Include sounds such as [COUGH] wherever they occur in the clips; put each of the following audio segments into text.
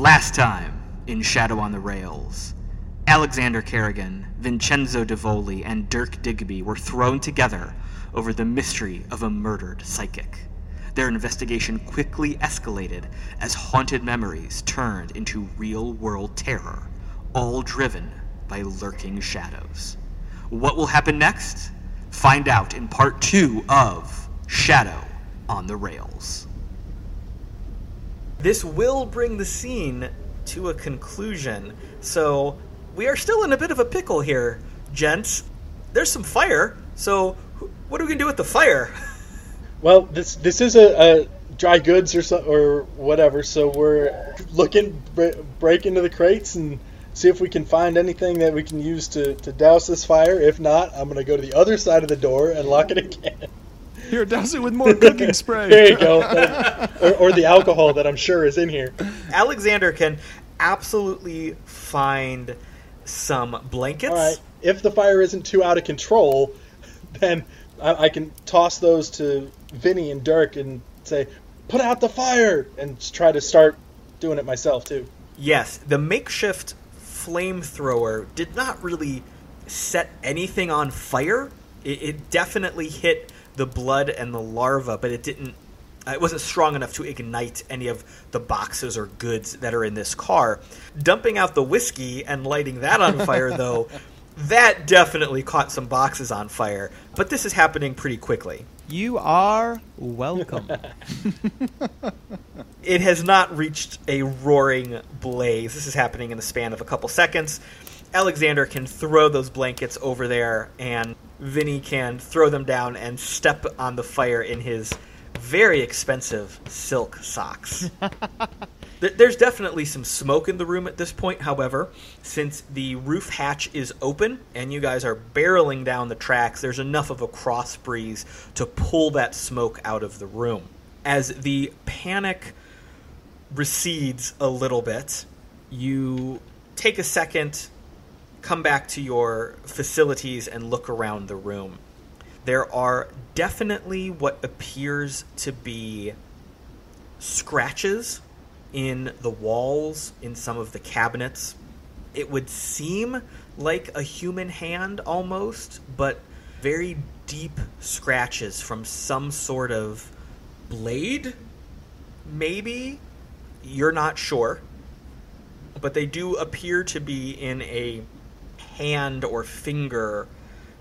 Last time in Shadow on the Rails, Alexander Kerrigan, Vincenzo Divoli, and Dirk Digby were thrown together over the mystery of a murdered psychic. Their investigation quickly escalated as haunted memories turned into real world terror, all driven by lurking shadows. What will happen next? Find out in part two of Shadow on the Rails. This will bring the scene to a conclusion, so we are still in a bit of a pickle here, gents. There's some fire, so what are we gonna do with the fire? [LAUGHS] Well, this this is a, a dry goods or so, or whatever, so we're looking break into the crates and see if we can find anything that we can use to, to douse this fire. If not, I'm gonna go to the other side of the door and lock it again. Here, douse it with more cooking spray. [LAUGHS] there you go. or, or the alcohol that I'm sure is in here. Alexander can absolutely find some blankets. All right. If the fire isn't too out of control, then I, I can toss those to Vinny and Dirk and say, "Put out the fire!" and try to start doing it myself too. Yes, the makeshift flamethrower did not really set anything on fire. It, it, definitely hit the blood and the larva, but it didn't. Uh, it wasn't strong enough to ignite any of the boxes or goods that are in this car. Dumping out the whiskey and lighting that on [LAUGHS] fire, though, that definitely caught some boxes on fire. But this is happening pretty quickly. You are welcome. [LAUGHS] it has not reached a roaring blaze. This is happening in the span of a couple seconds. Alexander can throw those blankets over there, and Vinny can throw them down and step on the fire in his very expensive silk socks. [LAUGHS] There's definitely some smoke in the room at this point, however, since the roof hatch is open and you guys are barreling down the tracks, there's enough of a cross breeze to pull that smoke out of the room. As the panic recedes a little bit, you take a second, come back to your facilities, and look around the room. There are definitely what appears to be scratches in the walls, in some of the cabinets. It would seem like a human hand almost, but very deep scratches from some sort of blade, maybe. You're not sure. But they do appear to be in a hand or finger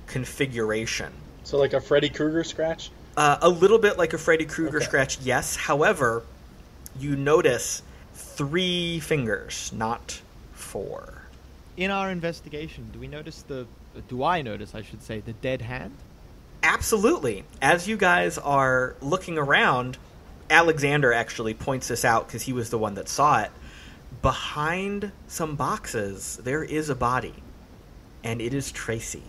configuration. So, like a Freddy Krueger scratch? Uh, a little bit like a Freddy Krueger okay. scratch, yes. However, you notice three fingers, not four. In our investigation, do we notice the. Do I notice, I should say, the dead hand? Absolutely. As you guys are looking around, Alexander actually points this out because he was the one that saw it. Behind some boxes, there is a body, and it is Tracy.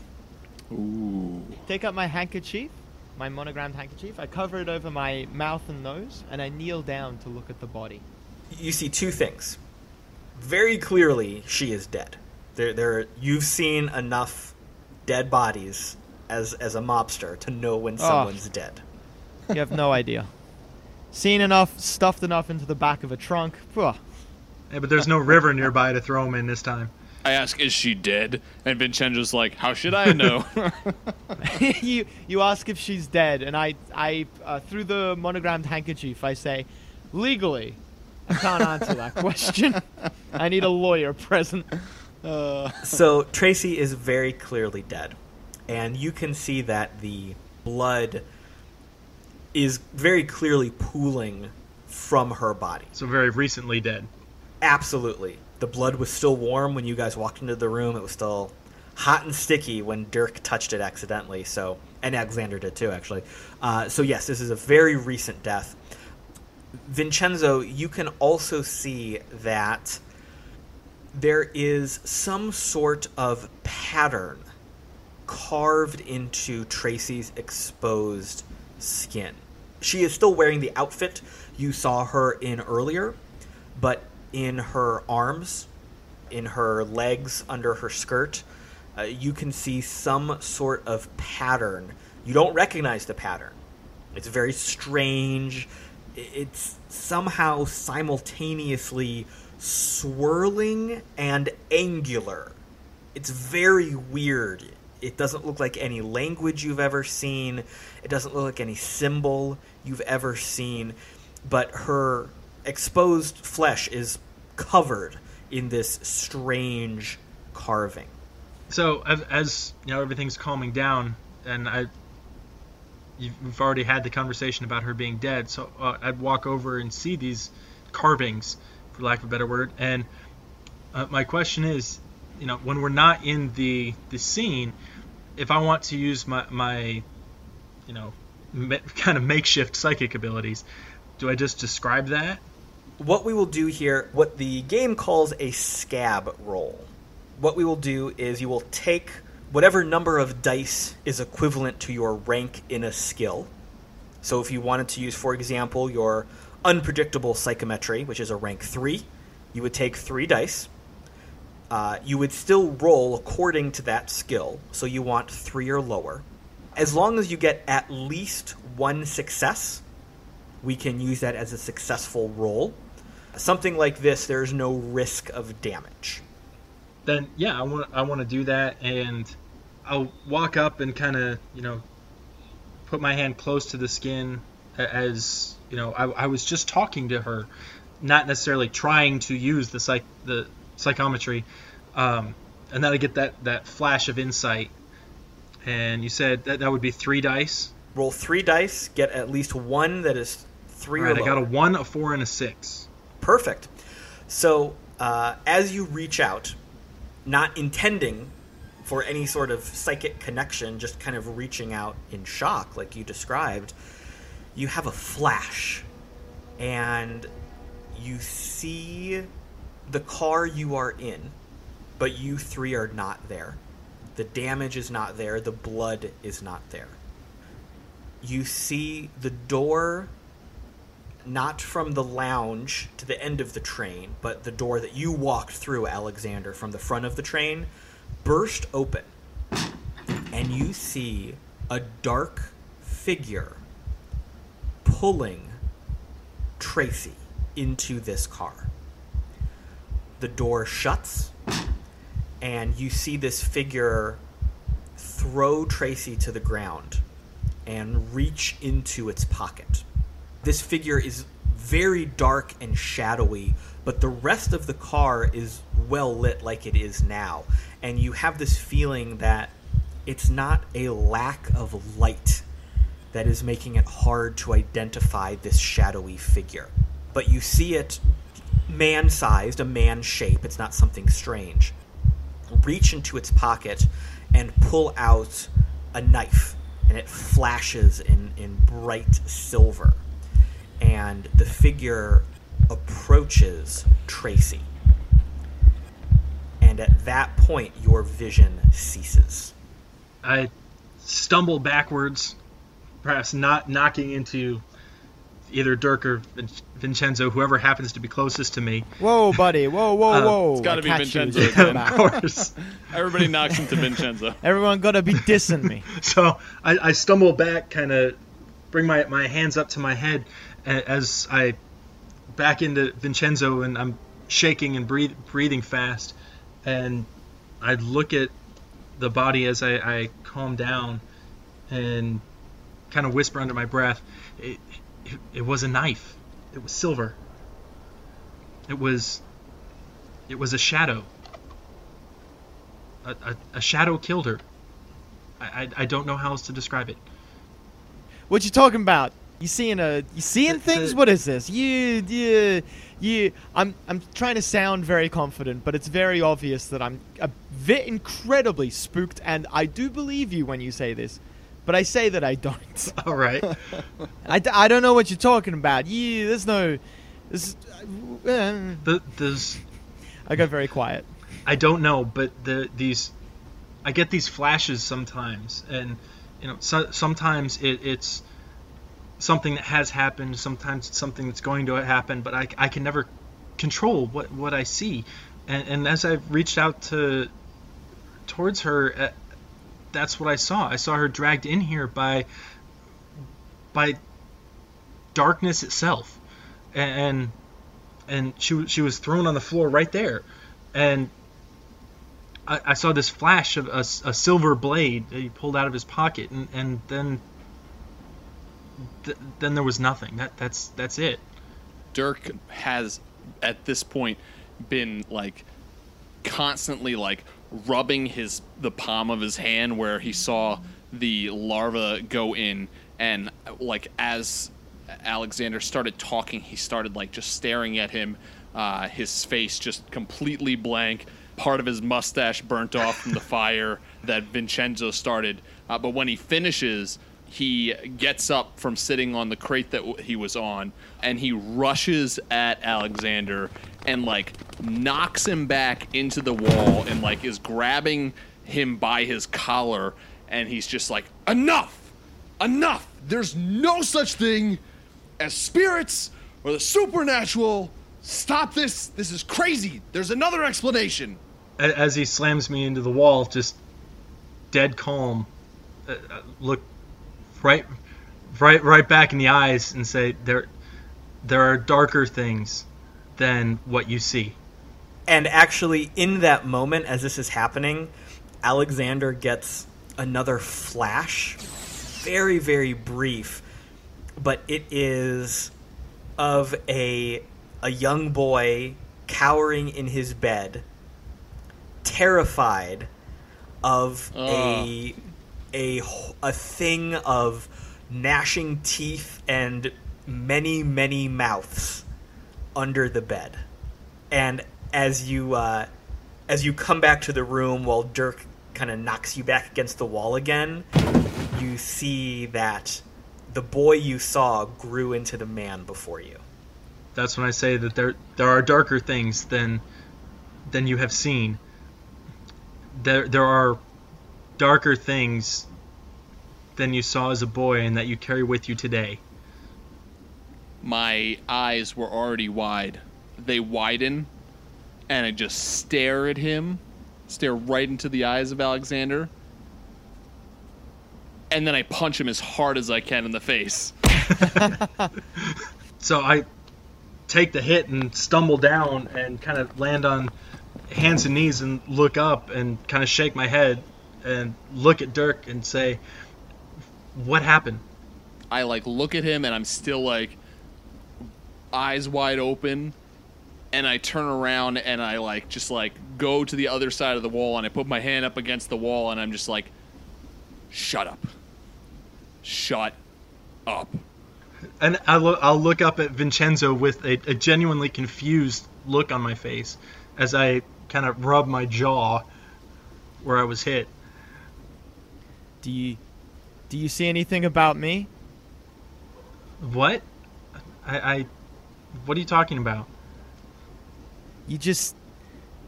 Ooh. Take out my handkerchief, my monogrammed handkerchief. I cover it over my mouth and nose, and I kneel down to look at the body. You see two things. Very clearly, she is dead. There, there. You've seen enough dead bodies as as a mobster to know when oh. someone's dead. You have no idea. Seen enough, stuffed enough into the back of a trunk. Yeah, but there's no river nearby to throw him in this time. I ask, "Is she dead?" And Vincenzo's like, "How should I know?" [LAUGHS] [LAUGHS] you you ask if she's dead, and I I uh, through the monogrammed handkerchief I say, legally, I can't answer that [LAUGHS] question. I need a lawyer present. Uh. So Tracy is very clearly dead, and you can see that the blood is very clearly pooling from her body. So very recently dead. Absolutely the blood was still warm when you guys walked into the room. It was still hot and sticky when Dirk touched it accidentally. So, and Alexander did too, actually. Uh, so yes, this is a very recent death. Vincenzo, you can also see that there is some sort of pattern carved into Tracy's exposed skin. She is still wearing the outfit you saw her in earlier, but in her arms, in her legs, under her skirt, uh, you can see some sort of pattern. You don't recognize the pattern. It's very strange, it's somehow simultaneously swirling and angular. It's very weird. It doesn't look like any language you've ever seen. It doesn't look like any symbol you've ever seen. But her exposed flesh is covered in this strange carving. So as, as you know, everything's calming down, and I, you've, already had the conversation about her being dead. So uh, I'd walk over and see these carvings, for lack of a better word. And uh, my question is, you know, when we're not in the the scene, if I want to use my my, you know, [LAUGHS] kind of makeshift psychic abilities, do I just describe that? What we will do here, what the game calls a scab roll. What we will do is you will take whatever number of dice is equivalent to your rank in a skill. So if you wanted to use, for example, your unpredictable psychometry, which is a rank 3, you would take 3 dice. Uh, you would still roll according to that skill, so you want 3 or lower. As long as you get at least one success, we can use that as a successful roll. Something like this, there's no risk of damage. Then yeah, I want I want to do that, and I'll walk up and kind of you know put my hand close to the skin as you know I, I was just talking to her, not necessarily trying to use the psych the psychometry, um, and then I get that that flash of insight. And you said that that would be three dice. Roll three dice, get at least one that is three All right, I got a one, a four, and a six. Perfect. So uh, as you reach out, not intending for any sort of psychic connection, just kind of reaching out in shock, like you described, you have a flash, and you see the car you are in, but you three are not there. The damage is not there. The blood is not there. You see the door not from the lounge to the end of the train, but the door that you walked through, Alexander, from the front of the train, burst open. And you see a dark figure pulling Tracy into this car. The door shuts, and you see this figure throw Tracy to the ground and reach into its pocket this figure is very dark and shadowy, but the rest of the car is well lit like it is now. And you have this feeling that it's not a lack of light that is making it hard to identify this shadowy figure. But you see it man sized, a man shape, it's not something strange. Reach into its pocket and pull out a knife, and it flashes in, in bright silver and the figure approaches Tracy. And at that point, your vision ceases. I stumble backwards, perhaps not knocking into either Dirk or Vin- Vincenzo, whoever happens to be closest to me. Whoa, buddy. Whoa, whoa, Uh, whoa. it's gotta be catch you as Vincenzo you again. of course. [LAUGHS] Everybody knocks into Vincenzo. Everyone gotta be dissing me. [LAUGHS] so I, I stumble back, kind of bring my, my hands up to my head a- as I back into Vincenzo, and I'm shaking and breathe, breathing fast. And I look at the body as I, I calm down and kind of whisper under my breath, it, it, it was a knife. It was silver. It was it was a shadow. A, a, a shadow killed her. I, I, I don't know how else to describe it. What you talking about? You seeing a you seeing The- things? the- what is this? You you you I'm I'm trying to sound very confident, but it's very obvious that I'm a bit incredibly spooked and I do believe you when you say this. But I say that I don't. [LAUGHS] All right. I, I don't know what you're talking about. You there's no this uh, the, there's I got very quiet. I don't know, but the these I get these flashes sometimes, and you know, so, sometimes it, it's something that has happened, sometimes it's something that's going to happen, but I, I can never control what, what I see. And, and as I've reached out to towards her, uh, that's what I saw. I saw her dragged in here by by darkness itself, and and she she was thrown on the floor right there, and I, saw this flash of a, a, silver blade that he pulled out of his pocket, and and then th- then there was nothing. That that's that's it. Dirk has at this point been like constantly like rubbing his the palm of his hand where he saw the larva go in and like as Alexander started talking he started like just staring at him uh, his face just completely blank part of his mustache burnt off from the [LAUGHS] fire that Vincenzo started uh, but when he finishes he gets up from sitting on the crate that he was on and he rushes at Alexander and like knocks him back into the wall and like is grabbing him by his collar and he's just like enough! Enough! There's no such thing as spirits or the supernatural. Stop this. This is crazy. There's another explanation. As he slams me into the wall just dead calm uh, uh look right right right back in the eyes and say there there are darker things than what you see. And actually in that moment as this is happening, Alexander gets another flash, very very brief, but it is of a a young boy cowering in his bed, terrified of uh. a a a thing of gnashing teeth and many many mouths under the bed, and as you uh, as you come back to the room while Dirk kind of knocks you back against the wall again, you see that the boy you saw grew into the man before you. That's when I say that there there are darker things than than you have seen. There there are darker things than you saw as a boy and that you carry with you today? My eyes were already wide. They widen, and I just stare at him, stare right into the eyes of Alexander, and then I punch him as hard as I can in the face. [LAUGHS] so I take the hit and stumble down and kind of land on hands and knees and look up and kind of shake my head and look at Dirk and say, "What happened?" I like look at him and I'm still like eyes wide open and I turn around and I like just like go to the other side of the wall and I put my hand up against the wall and I'm just like shut up. Shut up. And I'll, I'll look up at Vincenzo with a, a genuinely confused look on my face as I kind of rub my jaw where I was hit. Do you do you see anything about me? What? I, I what are you talking about? You just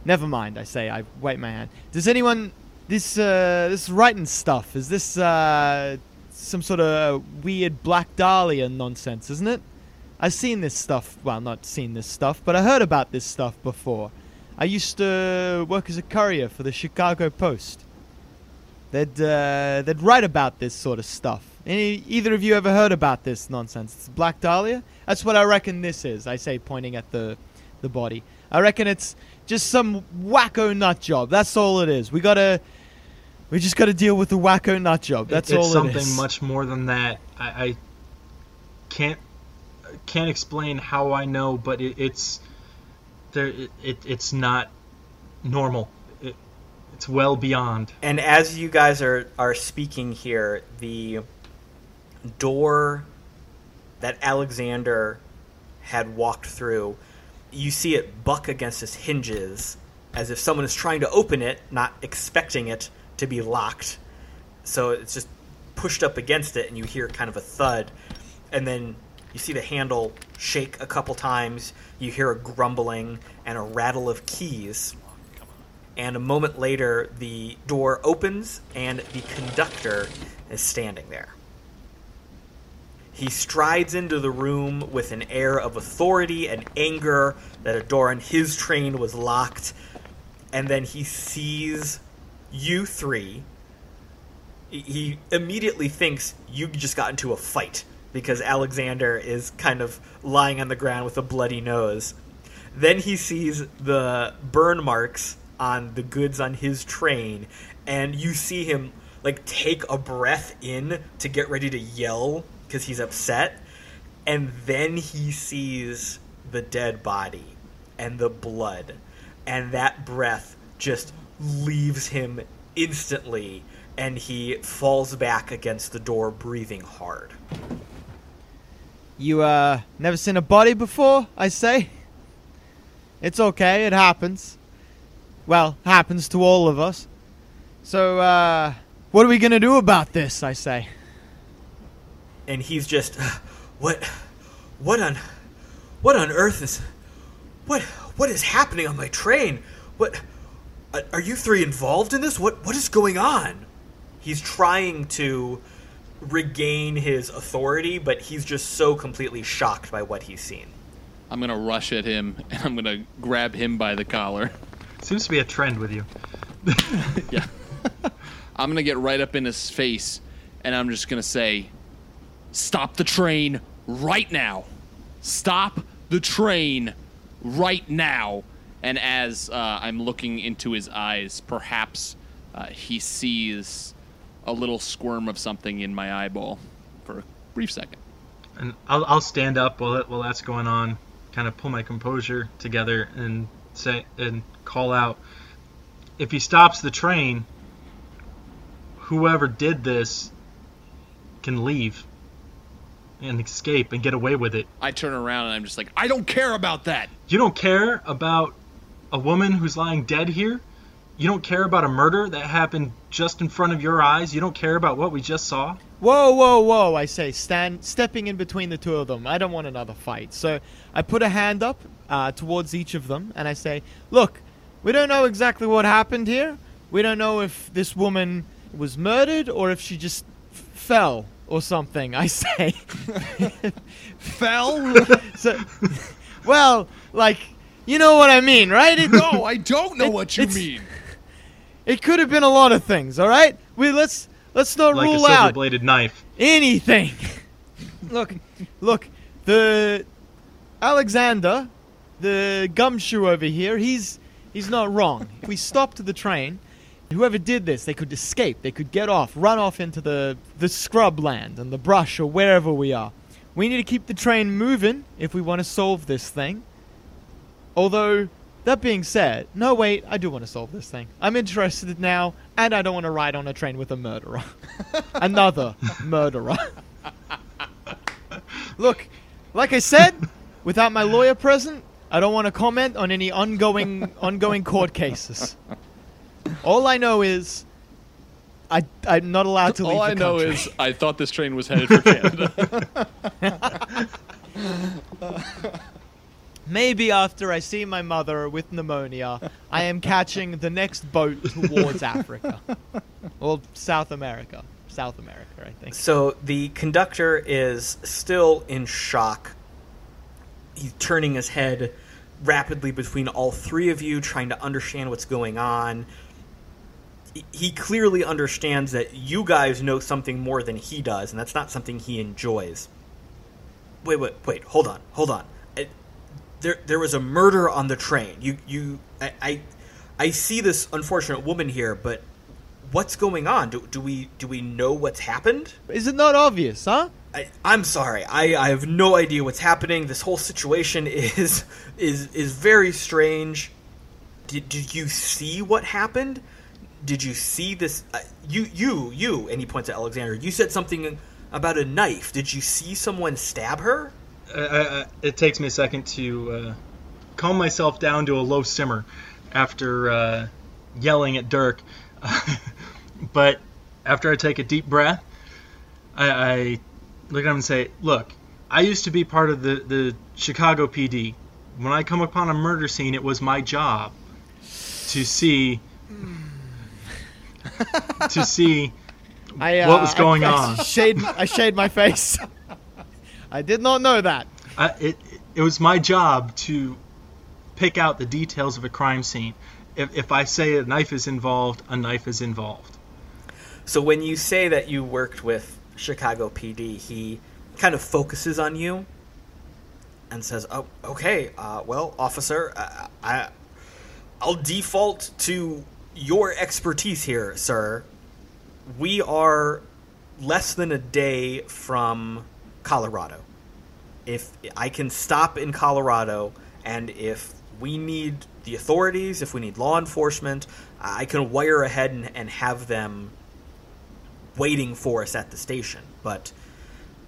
never mind. I say. I wait my hand. Does anyone this uh, this writing stuff? Is this uh, some sort of weird Black Dahlia nonsense? Isn't it? I've seen this stuff. Well, not seen this stuff, but I heard about this stuff before. I used to work as a courier for the Chicago Post. They'd uh, they'd write about this sort of stuff. Any, either of you ever heard about this nonsense? It's Black Dahlia. That's what I reckon this is. I say, pointing at the the body. I reckon it's just some wacko nut job. That's all it is. We gotta. We just got to deal with the wacko nut job. That's it, all it something much more than that. I, I, can't can't explain how I know, but it, it's there. It, it, it's not normal. It's well beyond. And as you guys are are speaking here, the door that Alexander had walked through, you see it buck against its hinges as if someone is trying to open it, not expecting it to be locked. So it's just pushed up against it, and you hear kind of a thud. And then you see the handle shake a couple times. You hear a grumbling and a rattle of keys and a moment later the door opens and the conductor is standing there. He strides into the room with an air of authority and anger that a door on his train was locked, and then he sees you three. He immediately thinks you just got into a fight because Alexander is kind of lying on the ground with a bloody nose. Then he sees the burn marks on the goods on his train, and you see him like take a breath in to get ready to yell because he's upset. And then he sees the dead body and the blood, and that breath just leaves him instantly, and he falls back against the door, breathing hard. You uh never seen a body before? I say. It's okay. It happens. Well, happens to all of us. So uh, what are we gonna do about this? I say. and he's just what what on what on earth is what what is happening on my train what are- are you three involved in this what what is going on he's trying to regain his authority but he's just so completely shocked by what he's seen I'm gonna rush at him and I'm gonna grab him by the collar. Seems to be a trend with you. [LAUGHS] Yeah. [LAUGHS] I'm gonna get right up in his face and I'm just gonna say, Stop the train right now. Stop the train right now. And as uh, I'm looking into his eyes, perhaps uh, he sees a little squirm of something in my eyeball for a brief second. And I'll, I'll stand up while, that, while that's going on, kind of pull my composure together and say and call out. If he stops the train, whoever did this can leave and escape and get away with it. I turn around and I'm just like, I don't care about that. You don't care about a woman who's lying dead here? You don't care about a murder that happened just in front of your eyes? You don't care about what we just saw? Whoa, whoa, whoa! I say, stand, stepping in between the two of them. I don't want another fight. So I put a hand up uh, towards each of them, and I say, "Look, we don't know exactly what happened here. We don't know if this woman was murdered or if she just f- fell or something." [LAUGHS] I say, [LAUGHS] "Fell?" so, well, like, you know what I mean, right? It, No, I don't know It- what you mean. It could have been a lot of things. All right, we let's let's not Like rule silver out bladed knife. anything. [LAUGHS] look, look, the Alexander, the gumshoe over here, he's he's not wrong. If we stopped the train, whoever did this, they could escape. They could get off, run off into the the scrub land and the brush or wherever we are. We need to keep the train moving if we want to solve this thing. Although that being said, no wait, I do want to solve this thing. I'm interested now, and I don't want to ride on a train with a murderer. [LAUGHS] Another murderer. [LAUGHS] Look, like I said, without my lawyer present, I don't want to comment on any ongoing [LAUGHS] ongoing court cases. All I know is I I'm not allowed to leave All the I know country. is I thought this train was headed for Canada. [LAUGHS] Maybe after I see my mother with pneumonia, I am catching the next boat towards [LAUGHS] Africa. Or South America. South America, I think. So the conductor is still in shock. He's turning his head rapidly between all three of you, trying to understand what's going on. He- clearly understands that you guys know something more than he does, and that's not something he enjoys. Wait, wait, wait! Hold on, hold on. I, there, there was a murder on the train. You, you, I, I, I see this unfortunate woman here, but what's going on? Do, do we do we know what's happened? Is it not obvious, huh? I, I'm sorry. I, I have no idea what's happening. This whole situation [LAUGHS] is is is very strange. Did, did you see what happened? Did you see this? Uh, you you you and he points at Alexander. You said something about a knife. Did you see someone stab her? I, I- it takes me a second to uh, calm myself down to a low simmer after uh, yelling at Dirk. [LAUGHS] but after I take a deep breath, I, I look at him and say, "Look, I used to be part of the, the Chicago PD. When I come upon a murder scene, it was my job to see to [LAUGHS] see I, uh, What was going I, on? I shade, I shade my face. [LAUGHS] I did not know that. I, it, it was my job to pick out the details of a crime scene. If, if I say a knife is involved, a knife is involved. So when you say that you worked with Chicago PD, he kind of focuses on you and says, "Oh, okay. Uh, well, officer, uh, I, I'll default to your expertise here, sir. We are less than a day from Colorado. If I can stop in Colorado, and if we need the authorities, if we need law enforcement, I can wire ahead and, and have them waiting for us at the station. But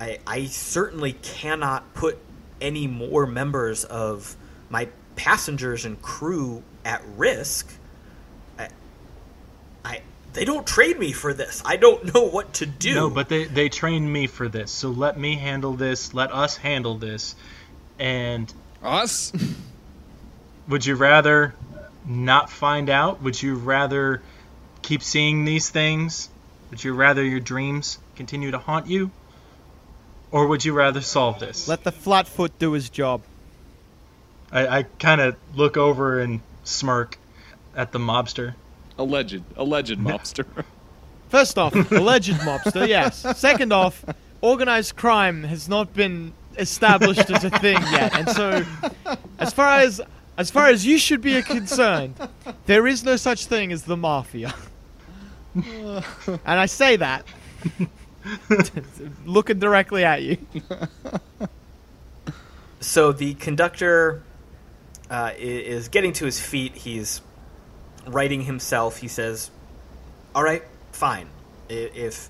I, I certainly cannot put any more members of my passengers and crew at risk. I, I they don't train me for this. I don't [LAUGHS] know what to do. No, but they they trained me for this. So let me handle this. Let us handle this. And Us? [LAUGHS] would you rather not find out? Would you rather keep seeing these things? Would you rather your dreams continue to haunt you? Or would you rather solve this? Let the flatfoot do his job. I, I kind of look over and smirk at the mobster. Alleged. Alleged mobster. [LAUGHS] First off, [LAUGHS] alleged mobster, yes. Second off, organized crime has not been established as a thing yet. And so as far as as far as you should be concerned, there is no such thing as the mafia. And I say that [LAUGHS] looking directly at you. so the conductor uh, is getting to his feet. He's righting himself. He says, "All right, fine. If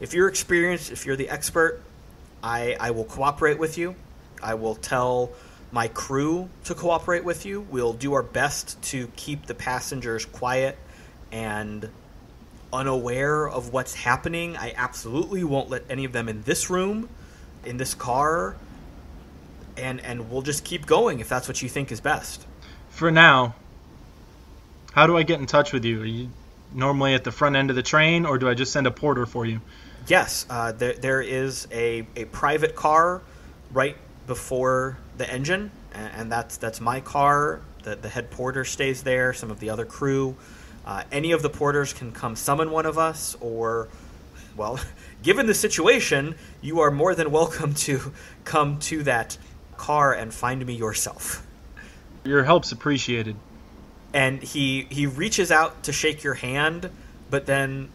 if you're experienced, if you're the expert, I I will cooperate with you. I will tell my crew to cooperate with you. We'll do our best to keep the passengers quiet and." Unaware of what's happening. I absolutely won't let any of them in this room, in this car, and and we'll just keep going if that's what you think is best. For now, how do I get in touch with you? Are you normally at the front end of the train, or do I just send a porter for you? Yes, uh, there there is a, a private car right before the engine, and, and that's that's my car. The the head porter stays there. Some of the other crew. Uh, any of the porters can come summon one of us, or, well, [LAUGHS] given the situation, you are more than welcome to come to that car and find me yourself. Your help's appreciated. and he he reaches out to shake your hand, but then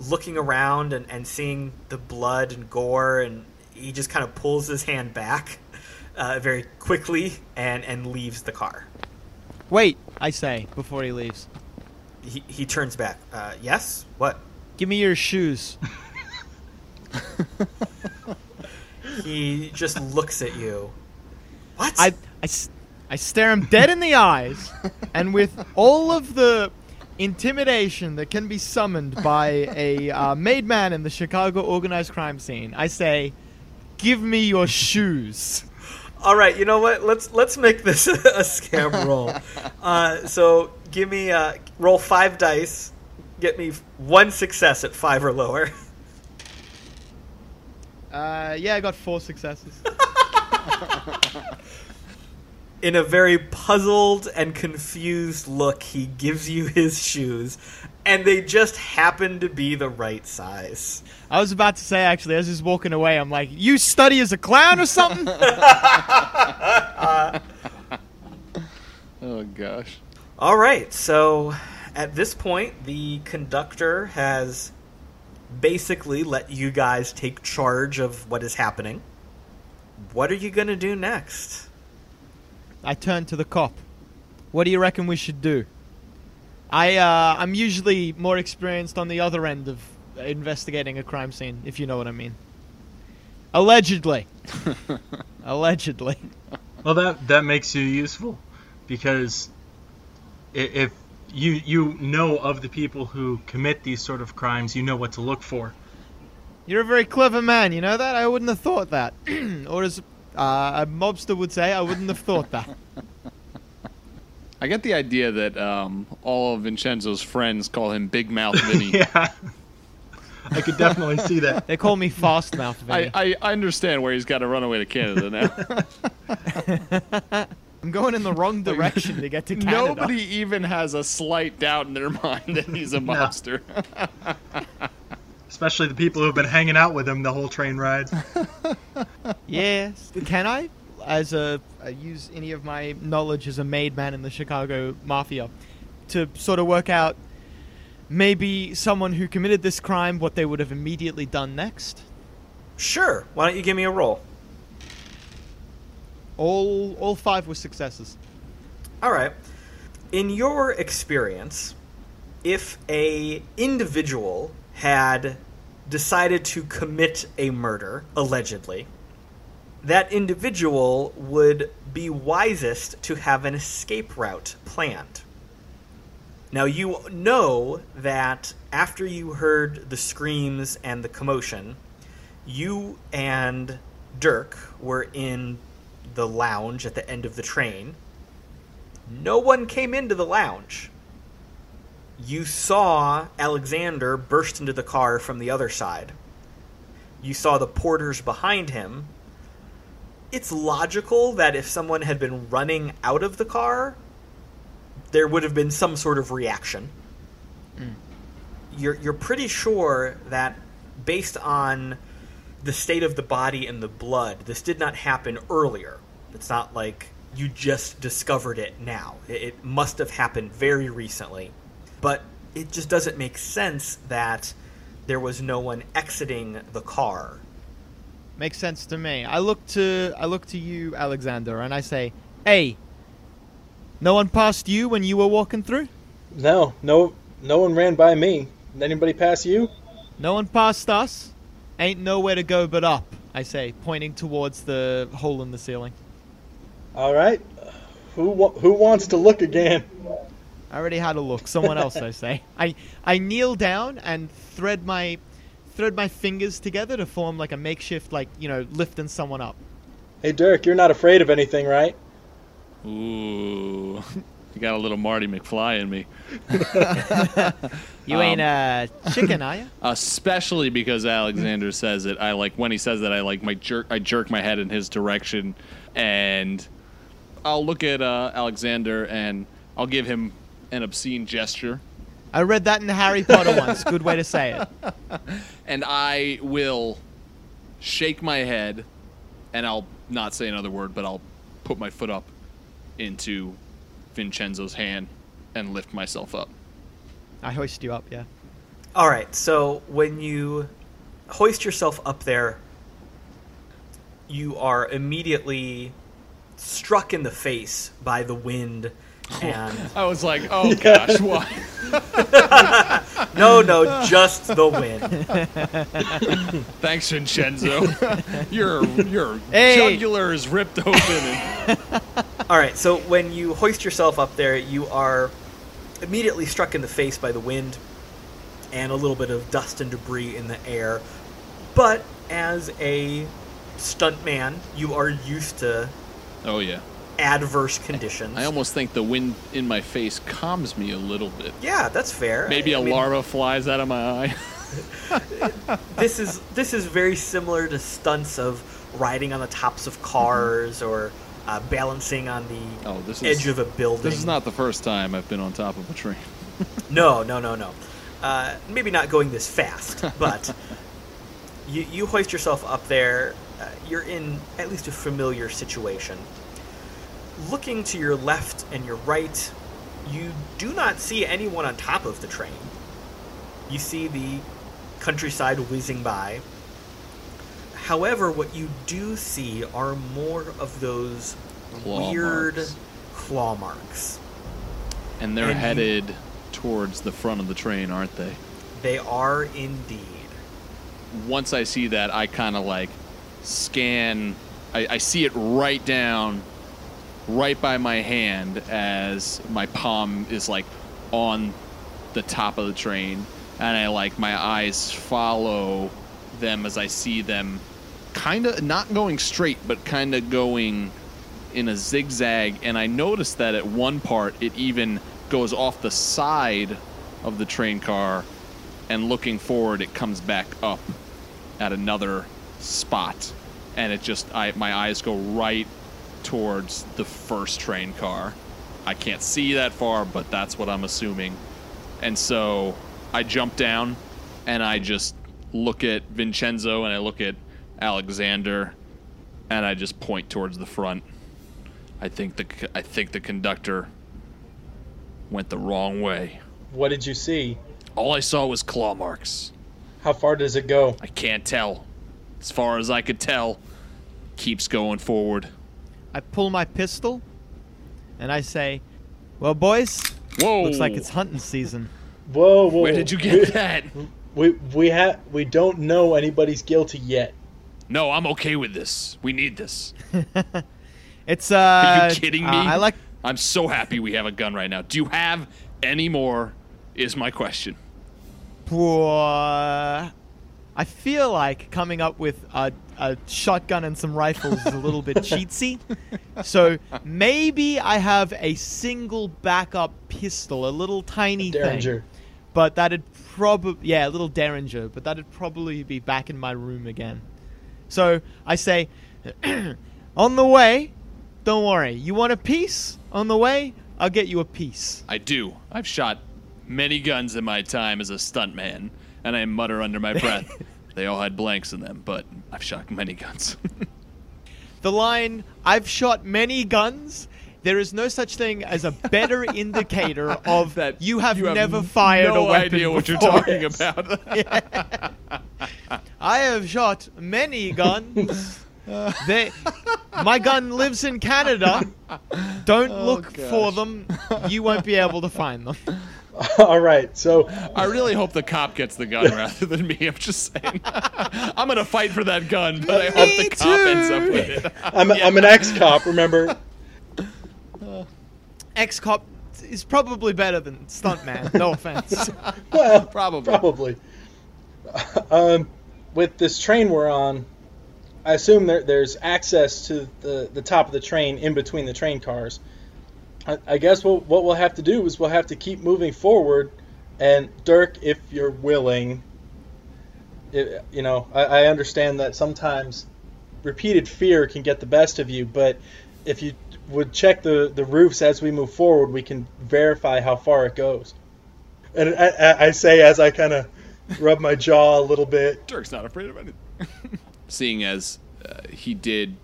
looking around and, and seeing the blood and gore, and he just kind of pulls his hand back uh, very quickly and and leaves the car. Wait, I say before he leaves. He he turns back. Uh, yes, what? Give me your shoes. [LAUGHS] He just looks at you. What? I, I, I stare him dead in the eyes, and with all of the intimidation that can be summoned by a uh, made man in the Chicago organized crime scene, I say, "Give me your shoes." All right, you know what? Let's let's make this [LAUGHS] a scam roll. Uh, so give me uh, roll five dice. Get me one success at five or lower. Uh, yeah, I got four successes. [LAUGHS] In a very puzzled and confused look, he gives you his shoes, and they just happen to be the right size. I was about to say actually, as he's walking away, I'm like, "You study as a clown or something?" [LAUGHS] [LAUGHS] oh gosh. All right, so at this point, the conductor has basically let you guys take charge of what is happening. What are you going to do next? I turned to the cop. What do you reckon we should do? I uh, I'm usually more experienced on the other end of investigating a crime scene, if you know what I mean. Allegedly. [LAUGHS] Allegedly. Well, that that makes you useful because i- if you you know of the people who commit these sort of crimes, you know what to look for. You're a very clever man, you know that? I wouldn't have thought that. [CLEARS THROAT] or as uh, a mobster would say, I wouldn't have thought that. [LAUGHS] I get the idea that um, all of Vincenzo's friends call him Big Mouth [LAUGHS] Vinny. yeah, I could definitely see that. They call me Fast Mouth Vinny. I, I, I understand where he's got to run away to Canada now. [LAUGHS] I'm going in the wrong direction to get to Canada. Nobody even has a slight doubt in their mind that he's a monster. especially the people who've been hanging out with him the whole train ride. Yes. Can I, as a, uh use any of my knowledge as a made man in the Chicago Mafia, to sort of work out maybe someone who committed this crime, what they would have immediately done next? Sure. Why don't you give me a roll? All, all five were successes. All right. In your experience, if a individual had decided to commit a murder allegedly, that individual would be wisest to have an escape route planned. Now you know that after you heard the screams and the commotion, you and Dirk were in the lounge at the end of the train. No one came into the lounge. You saw Alexander burst into the car from the other side. You saw the porters behind him. It's logical that if someone had been running out of the car, there would have been some sort of reaction. Hmm. You're, you're pretty sure that based on the state of the body and the blood, this did not happen earlier. It's not like you just discovered it now. It, it must have happened very recently. But it just doesn't make sense that there was no one exiting the car. Makes sense to me. I look to I look to you, Alexander, and I say, "Hey, no one passed you when you were walking through. No, no, no one ran by me. Did anybody pass you? No one passed us. Ain't nowhere to go but up." I say, pointing towards the hole in the ceiling. All right. Who wa- who wants to look again? I already had a look. Someone else, I say. I I kneel down and thread my thread my fingers together to form like a makeshift, like you know, lifting someone up. Hey Dirk, you're not afraid of anything, right? Ooh, [LAUGHS] you got a little Marty McFly in me. [LAUGHS] You ain't a chicken, are you? [LAUGHS] especially because Alexander says it. I like when he says that. I like my jerk. I jerk my head in his direction, and I'll look at uh, Alexander and I'll give him an obscene gesture, I read that in Harry Potter once. Good way to say it. [LAUGHS] and I will shake my head, and I'll not say another word, but I'll put my foot up into Vincenzo's hand and lift myself up. I hoist you up, yeah. All right, so when you hoist yourself up there, you are immediately struck in the face by the wind [LAUGHS] and I was like, oh gosh, why? [LAUGHS] no no just the wind [LAUGHS] Thanks, Vincenzo. your your Hey. jugular is ripped open. And, all right so when you hoist yourself up there you are immediately struck in the face by the wind and a little bit of dust and debris in the air but as a stuntman you are used to oh yeah, adverse conditions I almost think the wind in my face calms me a little bit. yeah that's fair Maybe a a larva flies out of my eye. [LAUGHS] this is this is very similar to stunts of riding on the tops of cars or uh, balancing on the Oh, this is edge of a building. this is not the first time I've been on top of a train. [LAUGHS] No, no, no, no. Uh, maybe not going this fast, but [LAUGHS] you, you hoist yourself up there. Uh, you're in at least a familiar situation. Looking to your left and your right, you do not see anyone on top of the train. You see the countryside whizzing by. However, what you do see are more of those Claw weird marks. claw marks. And they're And you- headed towards the front of the train, aren't they? They are indeed. Once I see that, I kind of like scan. I, I see it right down, right by my hand, as my palm is like on the top of the train, and I like my eyes follow them as I see them, kind of not going straight, but kind of going in a zigzag. And I noticed that at one part it even goes off the side of the train car, and looking forward, it comes back up at another spot, and it just I my eyes go right towards the first train car. I can't see that far, but that's what I'm assuming. And so I jump down and I just look at Vincenzo and I look at Alexander, and I just point towards the front. I think the I think the conductor went the wrong way. What did you see? All I saw was claw marks. How far does it go? I can't tell. As far as I could tell, keeps going forward. I pull my pistol and I say, "Well, boys, Whoa! looks like it's hunting season." Whoa, whoa! Where did you we, get that? We we have we don't know anybody's guilty yet. No, I'm okay with this. We need this. [LAUGHS] It's uh. Are you kidding me? uh, I like. I'm so happy we have a gun right now. Do you have any more? Is my question. Uh, I feel like coming up with a, a shotgun and some rifles is a little bit cheatsy. So maybe I have a single backup pistol, a little tiny Derringer. thing. But that'd probably yeah, a little derringer, but that'd probably be back in my room again. So I say, [CLEARS THROAT] on the way, don't worry. You want a piece? On the way, I'll get you a piece. I do. I've shot many guns in my time as a stuntman, and I mutter under my breath. [LAUGHS] they all had blanks in them, but I've shot many guns. [LAUGHS] The line, I've shot many guns. There is no such thing as a better [LAUGHS] indicator of that you have never fired no a weapon idea what you're talking about. [LAUGHS] I have shot many guns. they, my gun lives in Canada. Don't look oh, for them. You won't be able to find them. [LAUGHS] All right, so I really hope the cop gets the gun [LAUGHS] rather than me. I'm just saying. [LAUGHS] I'm gonna fight for that gun, but I hope the Me cop ends up with it. I'm I'm an ex-cop. Remember? Ex cop is probably better than stuntman. No offense. Well, Probably. probably. Um, with this train we're on, I assume there, there's access to the, the top of the train in between the train cars. I, I guess what, what we'll have to do is we'll have to keep moving forward. And Dirk, if you're willing, it, you know, I, I understand that sometimes repeated fear can get the best of you, but if you would check the, the roofs as we move forward, we can verify how far it goes. And I, I, I say as I kind of rub my jaw a little bit. Dirk's not afraid of anything. [LAUGHS] Seeing as uh, he did,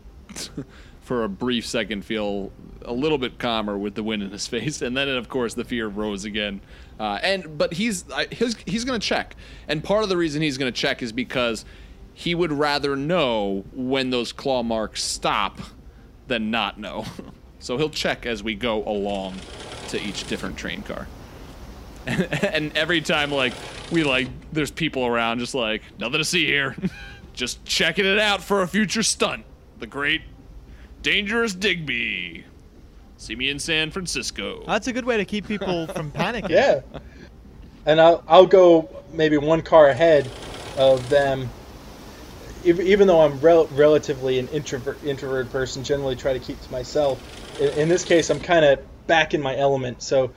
for a brief second, feel a little bit calmer with the wind in his [LAUGHS] face, and then of course the fear rose again. Uh, and but he's he's he's going to check, and part of the reason he's going to check is because he would rather know when those claw marks stop than not know. [LAUGHS] so he'll check as we go along to each different train car. [LAUGHS] and every time like we like there's people around just like nothing to see here just checking it out for a future stunt the great dangerous digby see me in san francisco That's a good way to keep people [LAUGHS] from panicking. Yeah. And I'll, I'll go maybe one car ahead of them. Ev- Even though I'm rel- relatively an introvert, introverted person, generally try to keep to myself. In, in this case, I'm kind of back in my element. So,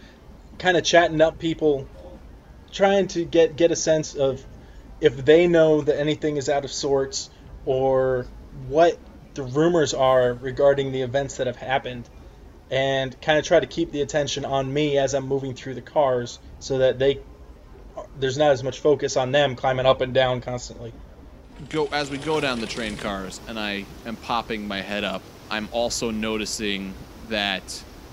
kind of chatting up people, trying to get, get a sense of if they know that anything is out of sorts or what the rumors are regarding the events that have happened and kind of try to keep the attention on me as I'm moving through the cars so that they there's not as much focus on them climbing up and down constantly. go as we go down the train cars and I am popping my head up, I'm also noticing that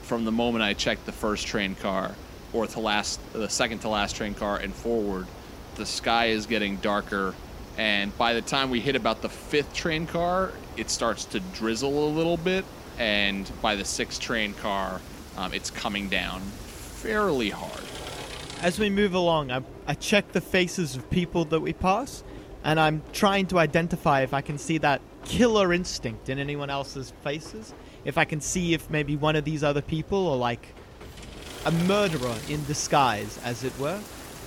from the moment I checked the first train car or last the second to last train car and forward, the sky is getting darker and by the time we hit about the fifth train car, it starts to drizzle a little bit and by the sixth train car, um, it's coming down fairly hard. As we move along, I, I check the faces of people that we pass, and I'm trying to identify if I can see that killer instinct in anyone else's faces. If I can see if maybe one of these other people are like a murderer in disguise, as it were,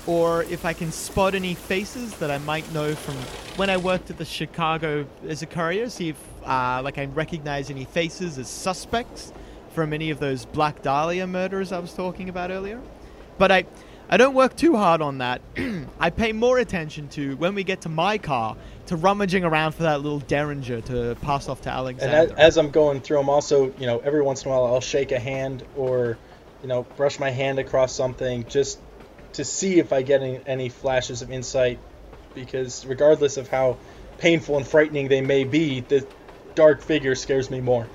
or if I can spot any faces that I might know from when I worked at the Chicago as a courier. See if uh, like I recognize any faces as suspects from any of those Black Dahlia murders I was talking about earlier. But I, I don't work too hard on that. [CLEARS THROAT] I pay more attention to when we get to my car to rummaging around for that little derringer to pass off to And Alexander. as, as I'm going through, I'm also, you know, every once in a while I'll shake a hand or, you know, brush my hand across something just to see if I get any, any flashes of insight because regardless of how painful and frightening they may be, the dark figure scares me more.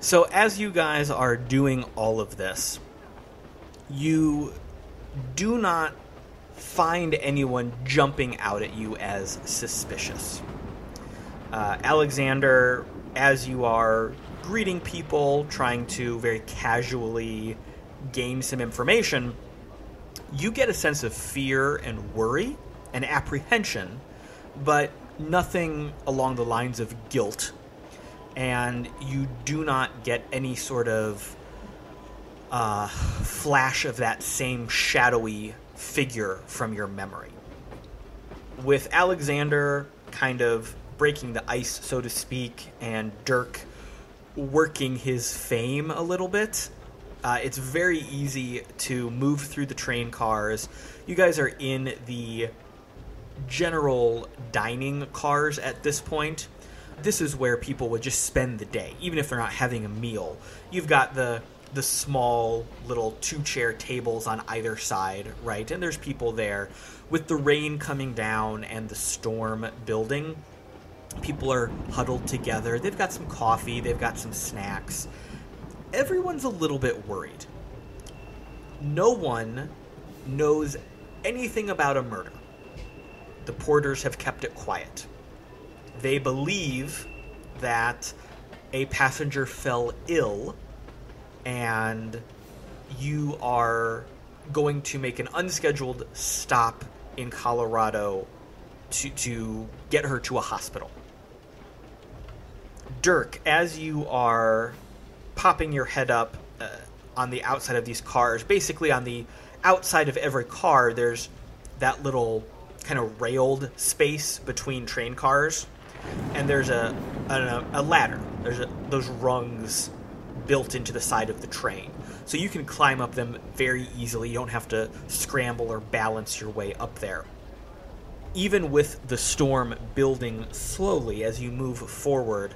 So, as you guys are doing all of this, you do not find anyone jumping out at you as suspicious. Uh, Alexander, as you are greeting people, trying to very casually gain some information, you get a sense of fear and worry and apprehension, but nothing along the lines of guilt. And you do not get any sort of uh, flash of that same shadowy figure from your memory. With Alexander kind of breaking the ice, so to speak, and Dirk working his fame a little bit, uh, it's very easy to move through the train cars. You guys are in the general dining cars at this point. This is where people would just spend the day, even if they're not having a meal. You've got the the small little two chair tables on either side, right? And there's people there. With the rain coming down and the storm building, people are huddled together. They've got some coffee, they've got some snacks. Everyone's a little bit worried. No one knows anything about a murder. The porters have kept it quiet. They believe that a passenger fell ill and you are going to make an unscheduled stop in Colorado to, to get her to a hospital. Dirk, as you are popping your head up uh, on the outside of these cars, basically on the outside of every car, there's that little kind of railed space between train cars, and there's a a, a ladder. There's a, those rungs built into the side of the train. So you can climb up them very easily. You don't have to scramble or balance your way up there. Even with the storm building slowly as you move forward,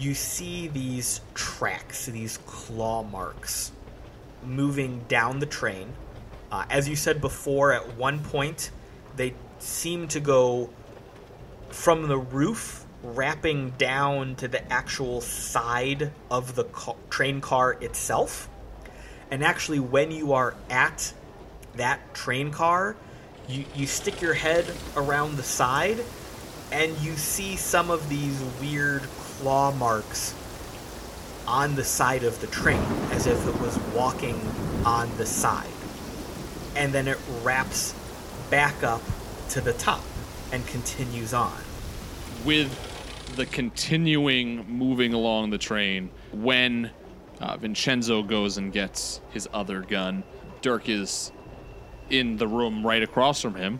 you see these tracks, these claw marks moving down the train. Uh, as you said before, at one point, they seem to go from the roof wrapping down to the actual side of the ca- train car itself. And actually, when you are at that train car, you, you stick your head around the side and you see some of these weird claw marks on the side of the train as if it was walking on the side. And then it wraps back up to the top and continues on. with the continuing moving along the train, when uh, Vincenzo goes and gets his other gun, Dirk is in the room right across from him,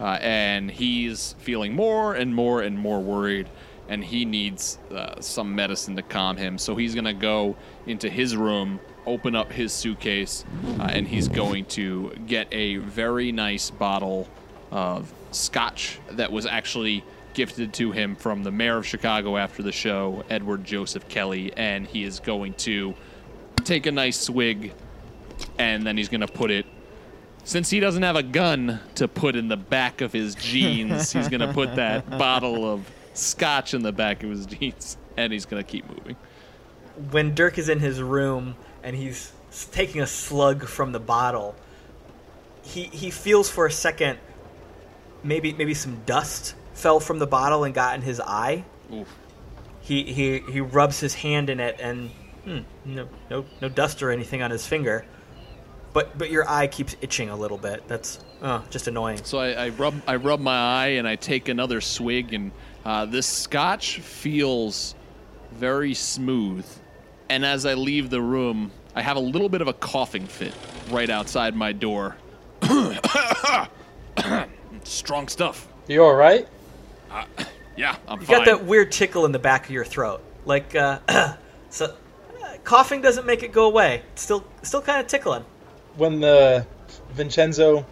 uh, and he's feeling more and more and more worried, and he needs uh, some medicine to calm him. So he's gonna go into his room, open up his suitcase, uh, and he's going to get a very nice bottle of scotch that was actually gifted to him from the mayor of Chicago after the show, Edward Joseph Kelly, and he is going to take a nice swig and then he's going to put it since he doesn't have a gun to put in the back of his jeans, he's going to put that [LAUGHS] bottle of scotch in the back of his jeans and he's to keep moving. when Dirk is in his room and he's taking a slug from the bottle, he he feels for a second maybe maybe some dust fell from the bottle and got in his eye. Oof. He he he rubs his hand in it and hmm, no no no dust or anything on his finger. But but your eye keeps itching a little bit. That's oh, just annoying. So I, I rub I rub my eye and I take another swig and uh, this scotch feels very smooth. And as I leave the room, I have a little bit of a coughing fit right outside my door. [COUGHS] Strong stuff. You all right? Yeah, I'm You fine. got that weird tickle in the back of your throat. Like uh, [COUGHS] so uh, coughing doesn't make it go away. It's still still kind of tickling. When the Vincenzo,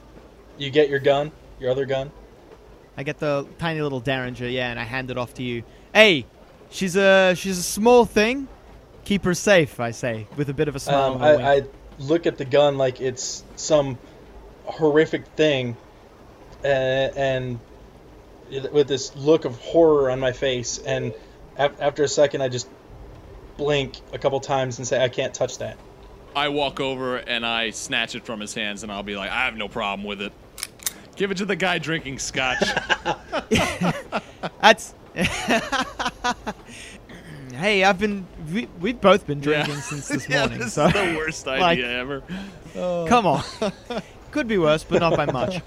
you get your gun, your other gun. I get the tiny little derringer, yeah, and I hand it off to you. Hey, she's a she's a small thing. Keep her safe, I say, with a bit of a smile. Um, and a wink. I, I look at the gun like it's some horrific thing, uh, and with this look of horror on my face, and af- after a second, I just blink a couple times and say, "I can't touch that." I walk over and I snatch it from his hands, and I'll be like, I have no problem with it. Give it to the guy drinking scotch. [LAUGHS] That's. [LAUGHS] hey, I've been. We, we've both been drinking Yeah. since this [LAUGHS] Yeah, morning. this so is the worst idea like- ever. come on. Could be worse, but not by much.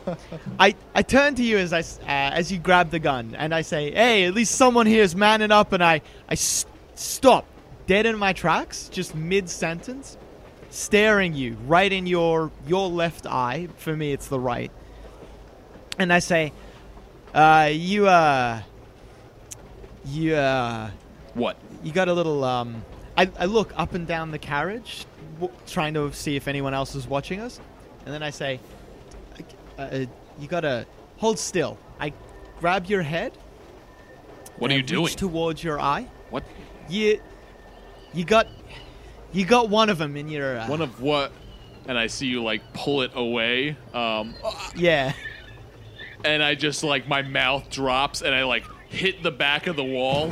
I, I turn to you as I uh, as you grab the gun, and I say, "Hey, at least someone here is manning up." And I I s- stop dead in my tracks, just mid sentence, staring you right in your your left eye. For me, it's the right. And I say, uh, "You uh, you uh." What? you got a little um I, I look up and down the carriage w- trying to see if anyone else is watching us and then i say uh, uh, you gotta hold still i grab your head What and are I you doing? reach towards your eye What? you you got you got one of them in your uh, One of what? And I see you like pull it away. Um, yeah and I just like my mouth drops and I like hit the back of the wall.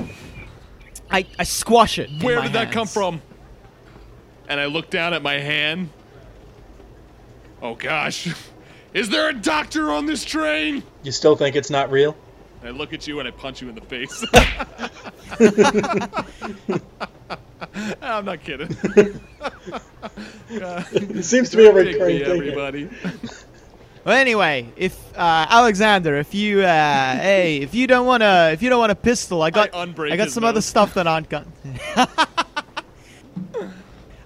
i, I squash it in Where my did that come from? And I look down at my hand. Oh gosh. [LAUGHS] Is there a doctor on this train? You still think it's not real? And I look at you and I punch you in the face. [LAUGHS] I'm not kidding. [LAUGHS] It seems to be a Pick recurring me, thing. here. everybody. Well, anyway, if uh, Alexander, if you uh, [LAUGHS] hey, if you don't want to, if you don't want a pistol, I got, I I got his some other stuff that aren't gun. [LAUGHS]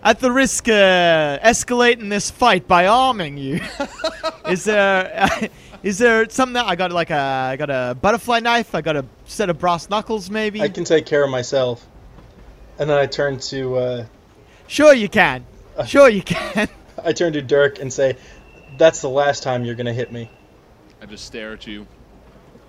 At the risk uh, escalating this fight by arming you, [LAUGHS] is there is there something that I got like a I got a butterfly knife, I got a set of brass knuckles, maybe? I can take care of myself. And then I turn to uh, Sure, you can. Sure, you can. I turn to Dirk and say, "That's the last time you're gonna hit me." I just stare at you.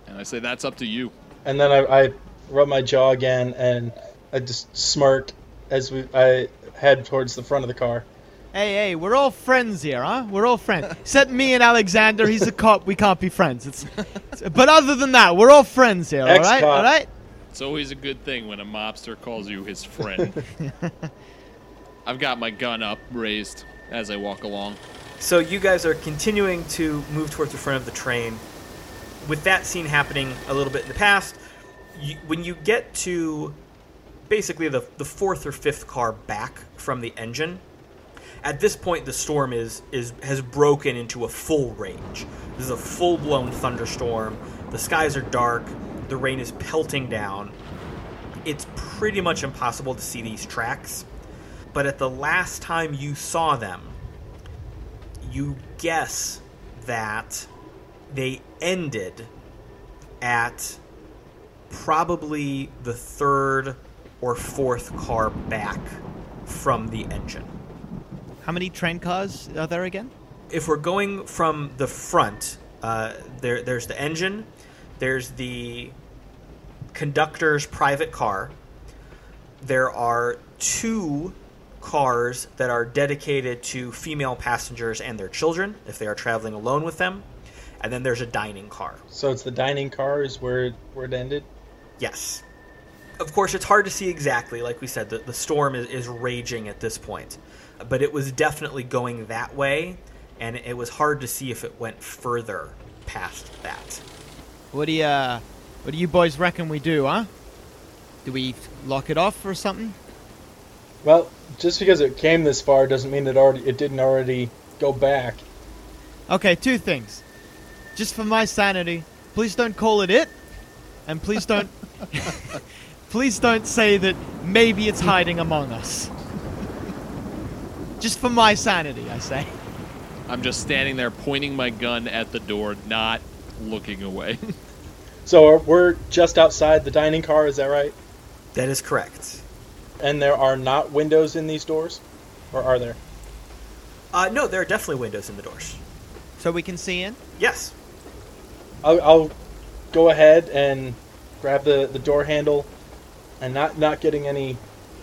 And I say, that's up to you. And then I, I rub my jaw again and I just smirk as we I head towards the front of the car. Hey, hey, we're all friends here, huh? We're all friends. [LAUGHS] Except me and Alexander. He's a cop. We can't be friends. It's, it's- but other than that, we're all friends here. All right, Ex-cop. all right. It's always a good thing when a mobster calls you his friend. [LAUGHS] I've got my gun up, raised, as I walk along. So you guys are continuing to move towards the front of the train. With that scene happening a little bit in the past, you, when you get to basically the, the fourth or fifth car back from the engine, at this point the storm is, is has broken into a full rage. This is a full blown thunderstorm. The skies are dark. The rain is pelting down. It's pretty much impossible to see these tracks. But at the last time you saw them, you guess that they ended at probably the third or fourth car back from the engine. How many train cars are there again? If we're going from the front, uh, there, there's the engine, there's the conductor's private car, there are two cars that are dedicated to female passengers and their children if they are traveling alone with them, and then there's a dining car. So it's the dining car is where it, where it ended. Yes. Of course, it's hard to see exactly. Like we said, the, the storm is, is raging at this point. But it was definitely going that way, and it was hard to see if it went further past that. What do you, uh, what do you boys reckon we do, huh? Do we lock it off or something? Well, just because it came this far doesn't mean it already it didn't already go back. Okay, two things. Just for my sanity, please don't call it it, and please don't, [LAUGHS] please don't say that maybe it's hiding among us. Just for my sanity, I say. I'm just standing there pointing my gun at the door, not looking away. [LAUGHS] So we're just outside the dining car, is that right? That is correct. And there are not windows in these doors, or are there? Uh, no, there are definitely windows in the doors. So we can see in. Yes. I'll, I'll go ahead and grab the, the door handle, and not not getting any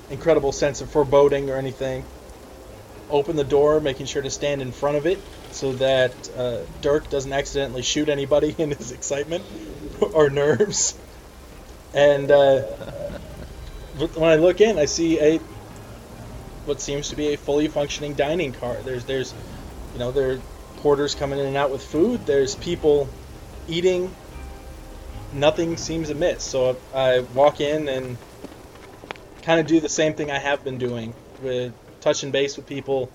incredible sense of foreboding or anything. Open the door, making sure to stand in front of it so that uh, Dirk doesn't accidentally shoot anybody [LAUGHS] in his excitement. [LAUGHS] or nerves. And uh, when I look in, I see a what seems to be a fully functioning dining car. There's there's you know there are porters coming in and out with food. There's people eating. Nothing seems amiss. So I walk in and kind of do the same thing I have been doing with touching base with people,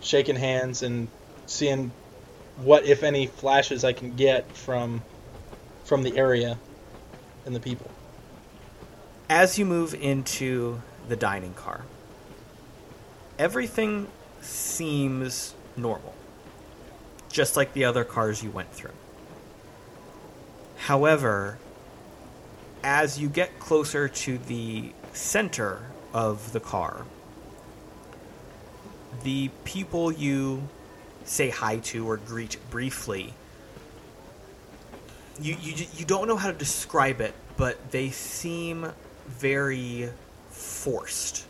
shaking hands, and seeing what, if any, flashes I can get from from the area and the people. As you move into the dining car, everything seems normal, just like the other cars you went through. However, as you get closer to the center of the car, the people you say hi to or greet briefly, you, you, you don't know how to describe it, but they seem very forced.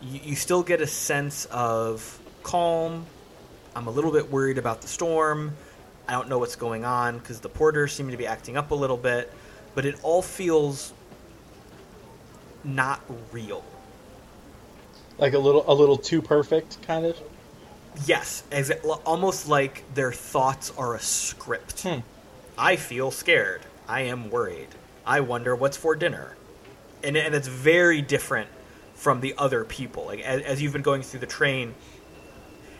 You, you still get a sense of calm. I'm a little bit worried about the storm. I don't know what's going on because the porters seem to be acting up a little bit, but it all feels not real. Like a little a little too perfect, kind of. Yes, almost like their thoughts are a script. Hmm. I feel scared. I am worried. I wonder what's for dinner. And, and it's very different from the other people. Like as, as you've been going through the train,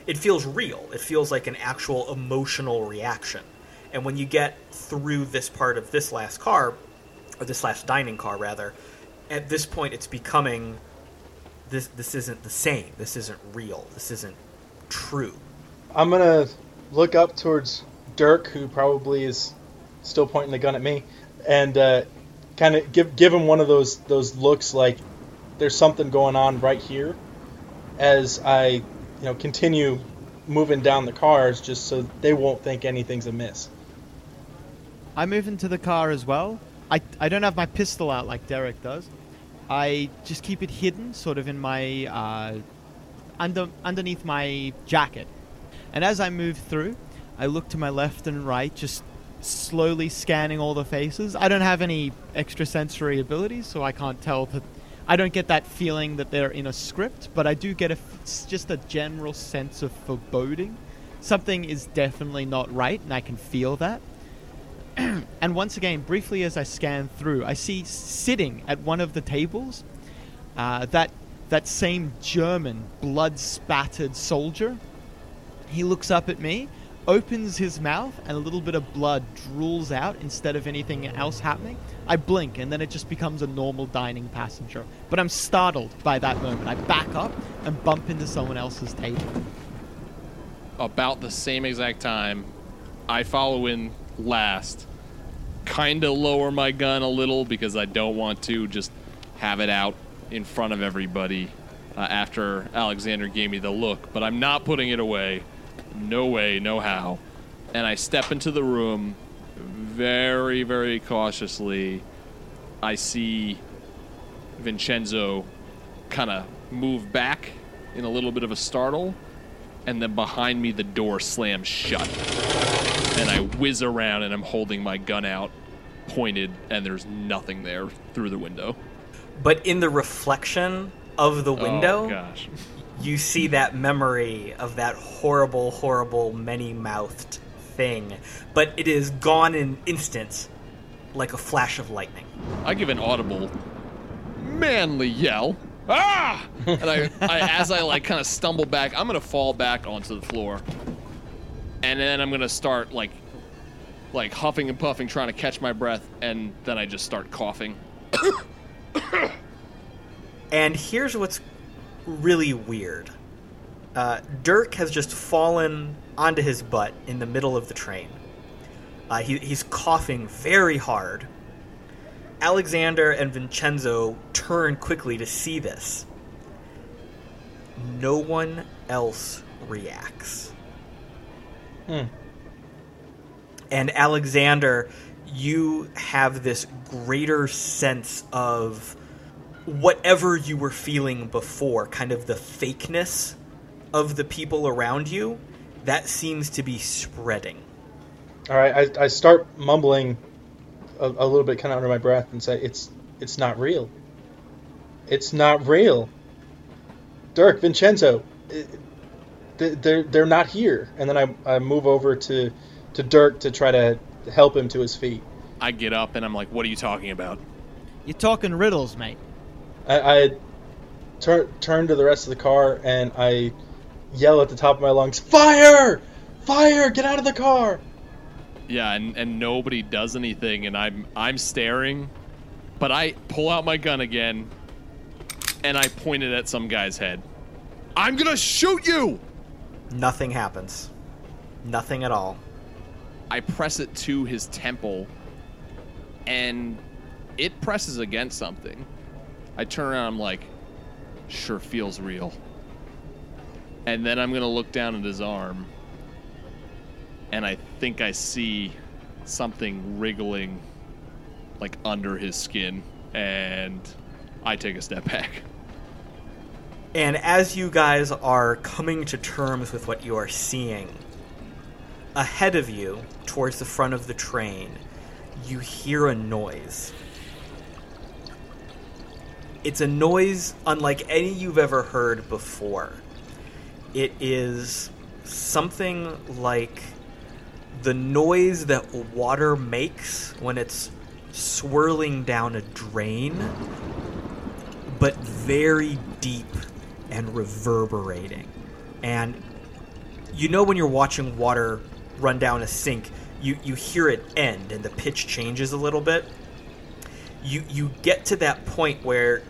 it feels real. It feels like an actual emotional reaction. And when you get through this part of this last car, or this last dining car rather, at this point it's becoming this this isn't the same. This isn't real. This isn't true. I'm gonna look up towards Dirk, who probably is still pointing the gun at me, and uh, kind of give give him one of those those looks like there's something going on right here, as I you know continue moving down the cars just so they won't think anything's amiss. I move into the car as well. I, I don't have my pistol out like Derek does. I just keep it hidden, sort of in my uh, under underneath my jacket. And as I move through, I look to my left and right, just slowly scanning all the faces. I don't have any extrasensory abilities, so I can't tell that. I don't get that feeling that they're in a script, but I do get a just a general sense of foreboding. Something is definitely not right, and I can feel that. [CLEARS THROAT] and once again, briefly as I scan through, I see sitting at one of the tables uh, that that same German blood spattered soldier. He looks up at me, opens his mouth, and a little bit of blood drools out instead of anything else happening. I blink, and then it just becomes a normal dining passenger. But I'm startled by that moment. I back up and bump into someone else's table. About the same exact time, I follow in last. Kind of lower my gun a little because I don't want to just have it out in front of everybody uh, after Alexander gave me the look, but I'm not putting it away. No way, no how. And I step into the room very, very cautiously. I see Vincenzo kind of move back in a little bit of a startle, and then behind me, the door slams shut. And I whiz around, and I'm holding my gun out, pointed, and there's nothing there through the window. But in the reflection of the oh, window, Oh, gosh. You see that memory of that horrible, horrible, many mouthed thing. But it is gone in instants, like a flash of lightning. I give an audible, manly yell. Ah! And I, I as I like kind of stumble back, I'm gonna fall back onto the floor, and then I'm gonna start like, like huffing and puffing, trying to catch my breath, and then I just start coughing. And here's what's really weird uh, Dirk has just fallen onto his butt in the middle of the train. Uh, he, he's coughing very hard. Alexander and Vincenzo turn quickly to see this. No one else reacts. Hmm. And Alexander, you have this greater sense of whatever you were feeling before, kind of the fakeness of the people around you, that seems to be spreading. All right, I, I start mumbling a, a little bit, kind of under my breath, and say, "It's it's not real. It's not real." Dirk, Vincenzo, it, they- they're they're not here. And then I, I move over to to Dirk to try to help him to his feet. I get up and I'm like, "What are you talking about?" You're talking riddles, mate. I, I turn turn to the rest of the car and I yell at the top of my lungs, "Fire! Fire! Get out of the car!" Yeah, and, and nobody does anything, and I'm I'm staring, but I pull out my gun again, and I point it at some guy's head. I'm gonna shoot you! Nothing happens. Nothing at all. I press it to his temple, and it presses against something. I turn around, I'm like, sure feels real. And then I'm gonna look down at his arm, and I think I see something wriggling, like under his skin, and I take a step back. And as you guys are coming to terms with what you are seeing, ahead of you, towards the front of the train, you hear a noise. It's a noise unlike any you've ever heard before. It is something like the noise that water makes when it's swirling down a drain, but very deep and reverberating. And you know when you're watching water run down a sink, you, you hear it end and the pitch changes a little bit. You you get to that point where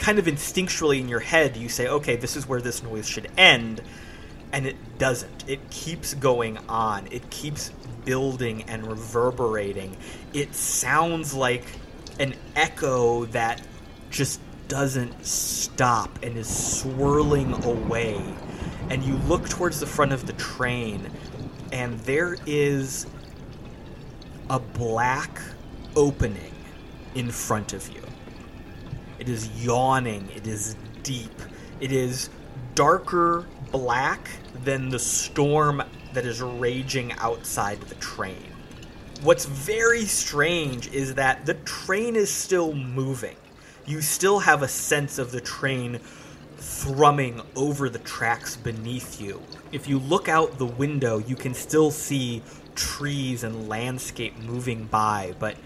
kind of instinctually in your head you say, okay, this is where this noise should end, and it doesn't. It keeps going on. It keeps building and reverberating. It sounds like an echo that just doesn't stop and is swirling away. And you look towards the front of the train, and there is a black opening in front of you. It is yawning, it is deep, it is darker black than the storm that is raging outside the train. What's very strange is that the train is still moving. You still have a sense of the train thrumming over the tracks beneath you. If you look out the window, you can still see trees and landscape moving by, but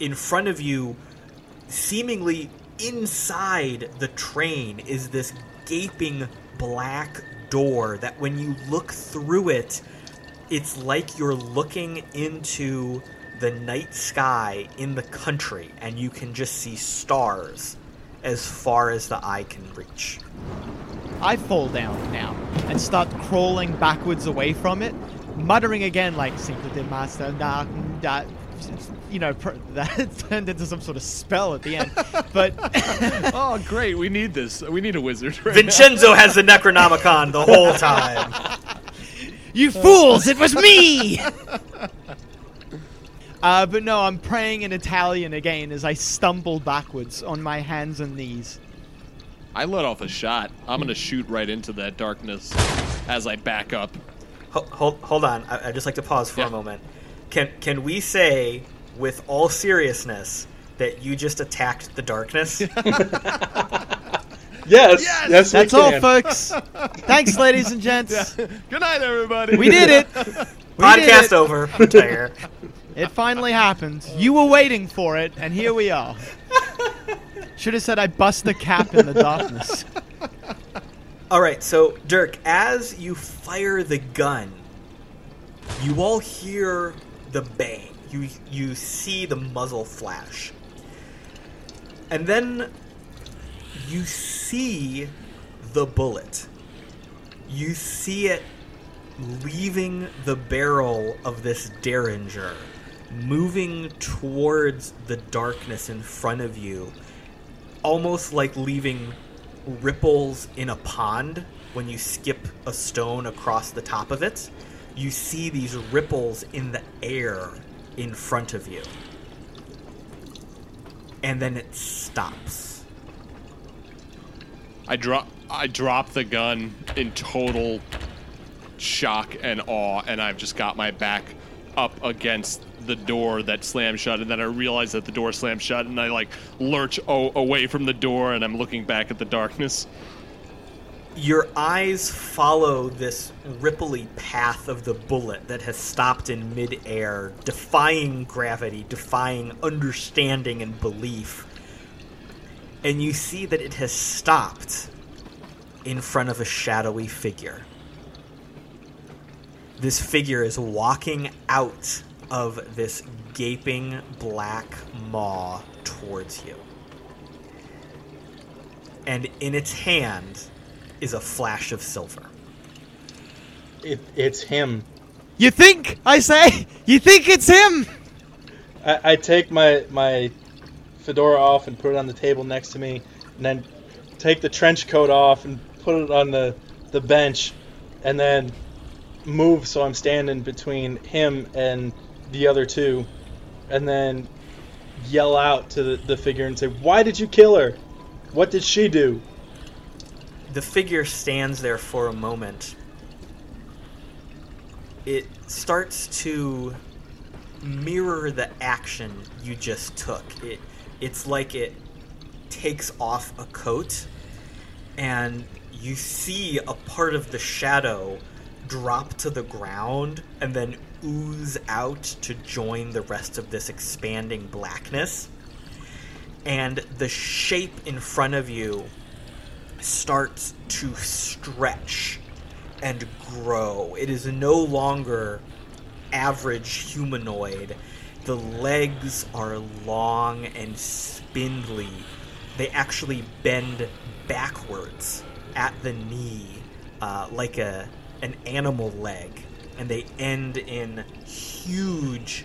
in front of you, seemingly inside the train, is this gaping black door that when you look through it, it's like you're looking into the night sky in the country and you can just see stars as far as the eye can reach. I fall down now and start crawling backwards away from it, muttering again like "Secret de Master Dark." Da-" You know, pr- [LAUGHS] that turned into some sort of spell at the end. [LAUGHS] But [LAUGHS] oh, great! We need this. We need a wizard. Right Vincenzo has the Necronomicon the whole time. you fools, it was me. Uh, but no, I'm praying in Italian again as I stumble backwards on my hands and knees. I let off a shot. I'm gonna shoot right into that darkness as I back up. Hold, hold, hold on. I, I'd just like to pause for Yeah. a moment. Can can we say, with all seriousness, that you just attacked the darkness? [LAUGHS] [LAUGHS] Yes, yes, we That's all, folks. [LAUGHS] Thanks, ladies and gents. Good night, everybody. We did it. We did Podcast it. over. Retire. It finally happened. You were waiting for it, and here we are. Should have said I bust the cap in the darkness. All right, so Dirk, as you fire the gun, you all hear the bang. You you see the muzzle flash, and then you see the bullet. You see it leaving the barrel of this derringer, moving towards the darkness in front of you, almost like leaving ripples in a pond when you skip a stone across the top of it. You see these ripples in the air in front of you. And then it stops. I drop. I drop the gun in total shock and awe, and I've just got my back up against the door that slammed shut, and then I realize that the door slammed shut, and I like lurch o- away from the door, and I'm looking back at the darkness. Your eyes follow this ripply path of the bullet that has stopped in midair, defying gravity, defying understanding and belief. And you see that it has stopped in front of a shadowy figure. This figure is walking out of this gaping black maw towards you. And in its hand is a flash of silver. It, it's him. You think? I say. You think it's him? I, I take my my fedora off and put it on the table next to me, and then take the trench coat off and put it on the the bench, and then move so I'm standing between him and the other two, and then yell out to the, the figure and say, "Why did you kill her? What did she do?" The figure stands there for a moment. It starts to mirror the action you just took. It it's like it takes off a coat and you see a part of the shadow drop to the ground and then ooze out to join the rest of this expanding blackness. And the shape in front of you starts to stretch and grow. It is no longer average humanoid. The legs are long and spindly. They actually bend backwards at the knee uh, like a an animal leg, and they end in huge,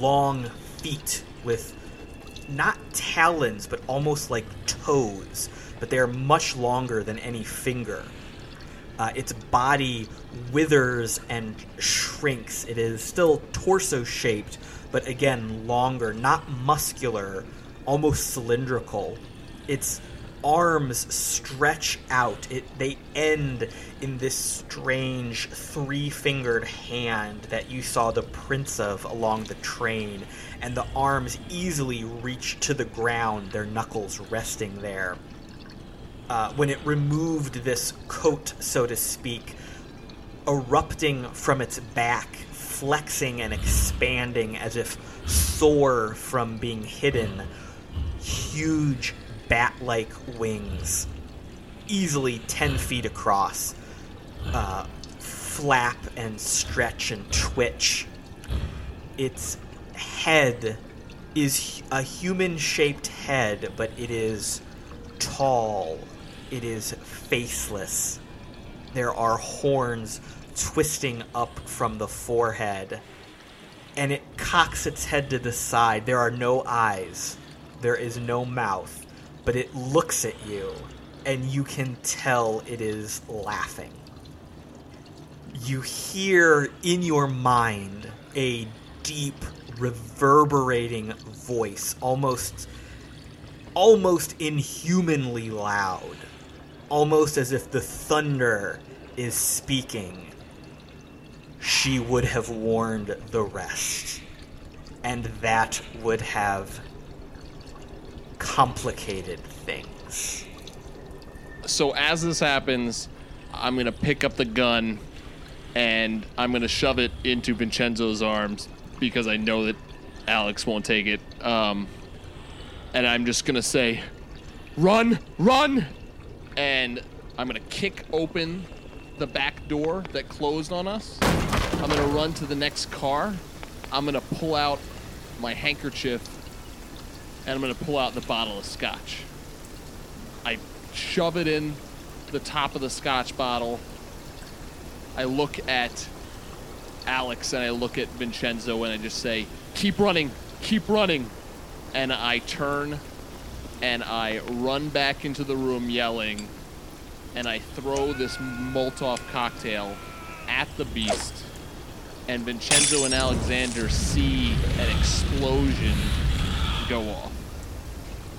long feet with not talons, but almost like toes, but they are much longer than any finger. Uh, its body withers and shrinks. It is still torso shaped, but again, longer, not muscular, almost cylindrical. Its arms stretch out. It they end in this strange three-fingered hand that you saw the prints of along the train, and the arms easily reach to the ground, their knuckles resting there. Uh, when it removed this coat, so to speak, erupting from its back, flexing and expanding as if sore from being hidden, huge bat like wings, easily 10 feet across, uh, flap and stretch and twitch. Its head is a human shaped head, but it is tall, it is faceless. There are horns twisting up from the forehead, and it cocks its head to the side. There are no eyes, there is no mouth, but it looks at you, and you can tell it is laughing. You hear in your mind a deep, reverberating voice, almost almost inhumanly loud, almost as if the thunder is speaking. She would have warned the rest, and that would have complicated things. So as this happens, I'm gonna pick up the gun and I'm gonna shove it into Vincenzo's arms because I know that Alex won't take it. Um, and I'm just gonna say, "Run, run!" And I'm gonna kick open the back door that closed on us. I'm gonna run to the next car. I'm gonna pull out my handkerchief and I'm gonna pull out the bottle of scotch. I shove it in the top of the scotch bottle. I look at Alex and I look at Vincenzo and I just say, "Keep running, keep running." And I turn and I run back into the room yelling and I throw this Molotov cocktail at the beast. And Vincenzo and Alexander see an explosion go off.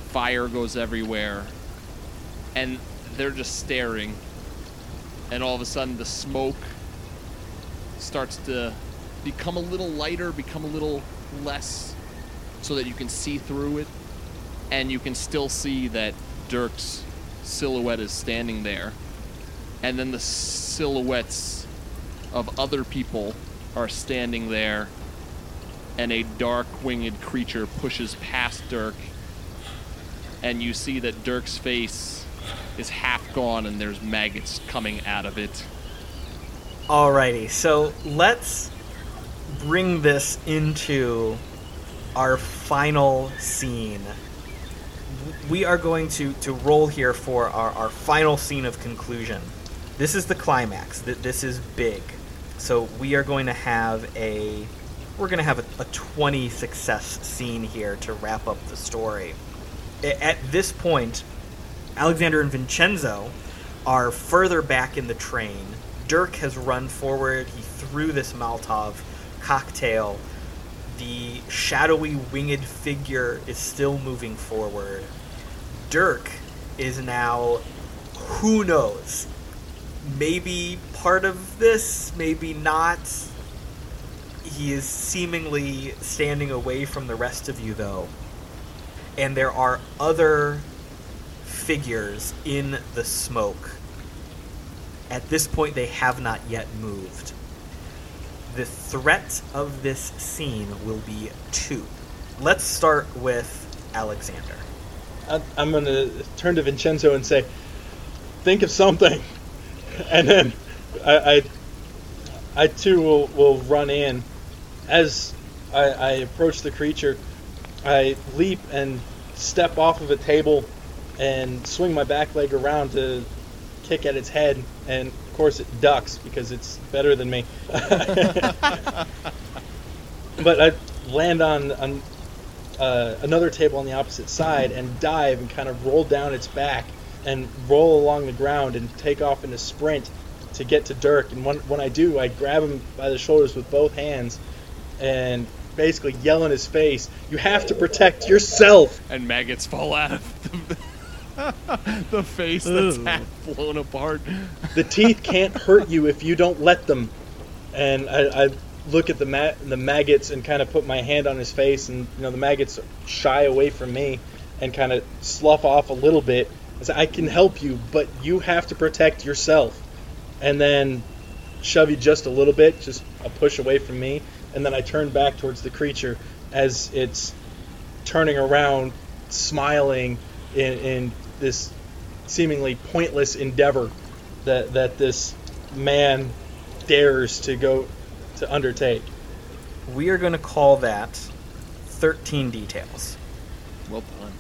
Fire goes everywhere. And they're just staring. And all of a sudden, the smoke starts to become a little lighter, become a little less so that you can see through it and you can still see that Dirk's silhouette is standing there. And then the silhouettes of other people are standing there and a dark winged creature pushes past Dirk and you see that Dirk's face is half gone and there's maggots coming out of it. Alrighty, so let's bring this into our final scene. We are going to, to roll here for our, our final scene of conclusion. This is the climax. Th- This is big. So we are going to have a we're going to have a, a 20 success scene here to wrap up the story. At this point, Alexander and Vincenzo are further back in the train. Dirk has run forward. He threw this Molotov cocktail. The shadowy winged figure is still moving forward. Dirk is now, who knows, maybe part of this, maybe not. He is seemingly standing away from the rest of you, though. And there are other figures in the smoke. At this point, they have not yet moved. The threat of this scene will be two. Let's start with Alexander. I, I'm going to turn to Vincenzo and say, think of something. [LAUGHS] And then I, I, I too will, will run in. As I, I approach the creature, I leap and step off of a table and swing my back leg around to kick at its head. And of course, it ducks because it's better than me. [LAUGHS] [LAUGHS] but I land on, on uh, another table on the opposite side and dive and kind of roll down its back and roll along the ground and take off in a sprint to get to Dirk. And when, when I do, I grab him by the shoulders with both hands and basically yell in his face, You have to protect yourself! And maggots fall out of the, [LAUGHS] the face that's Ugh. half blown apart. The teeth can't hurt you if you don't let them. And I, I look at the ma- the maggots and kind of put my hand on his face, and you know the maggots shy away from me and kind of slough off a little bit. I say, I can help you, but you have to protect yourself. And then shove you just a little bit, just a push away from me, and then I turn back towards the creature as it's turning around, smiling in, in this seemingly pointless endeavor that that this man dares to go to undertake. We are going to call that 13 details. Well done.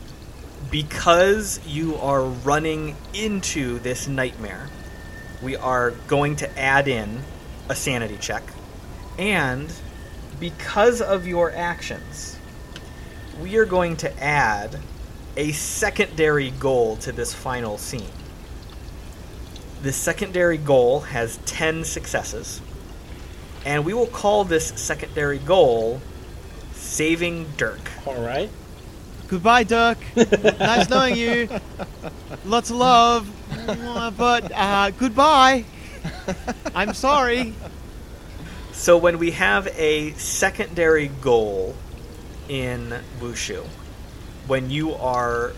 Because you are running into this nightmare, we are going to add in a sanity check. And because of your actions, we are going to add a secondary goal to this final scene. The secondary goal has 10 successes, and we will call this secondary goal Saving Dirk. All right. Goodbye, Dirk. [LAUGHS] nice knowing you. Lots of love. But uh, goodbye. I'm sorry. So when we have a secondary goal in Wushu, when you are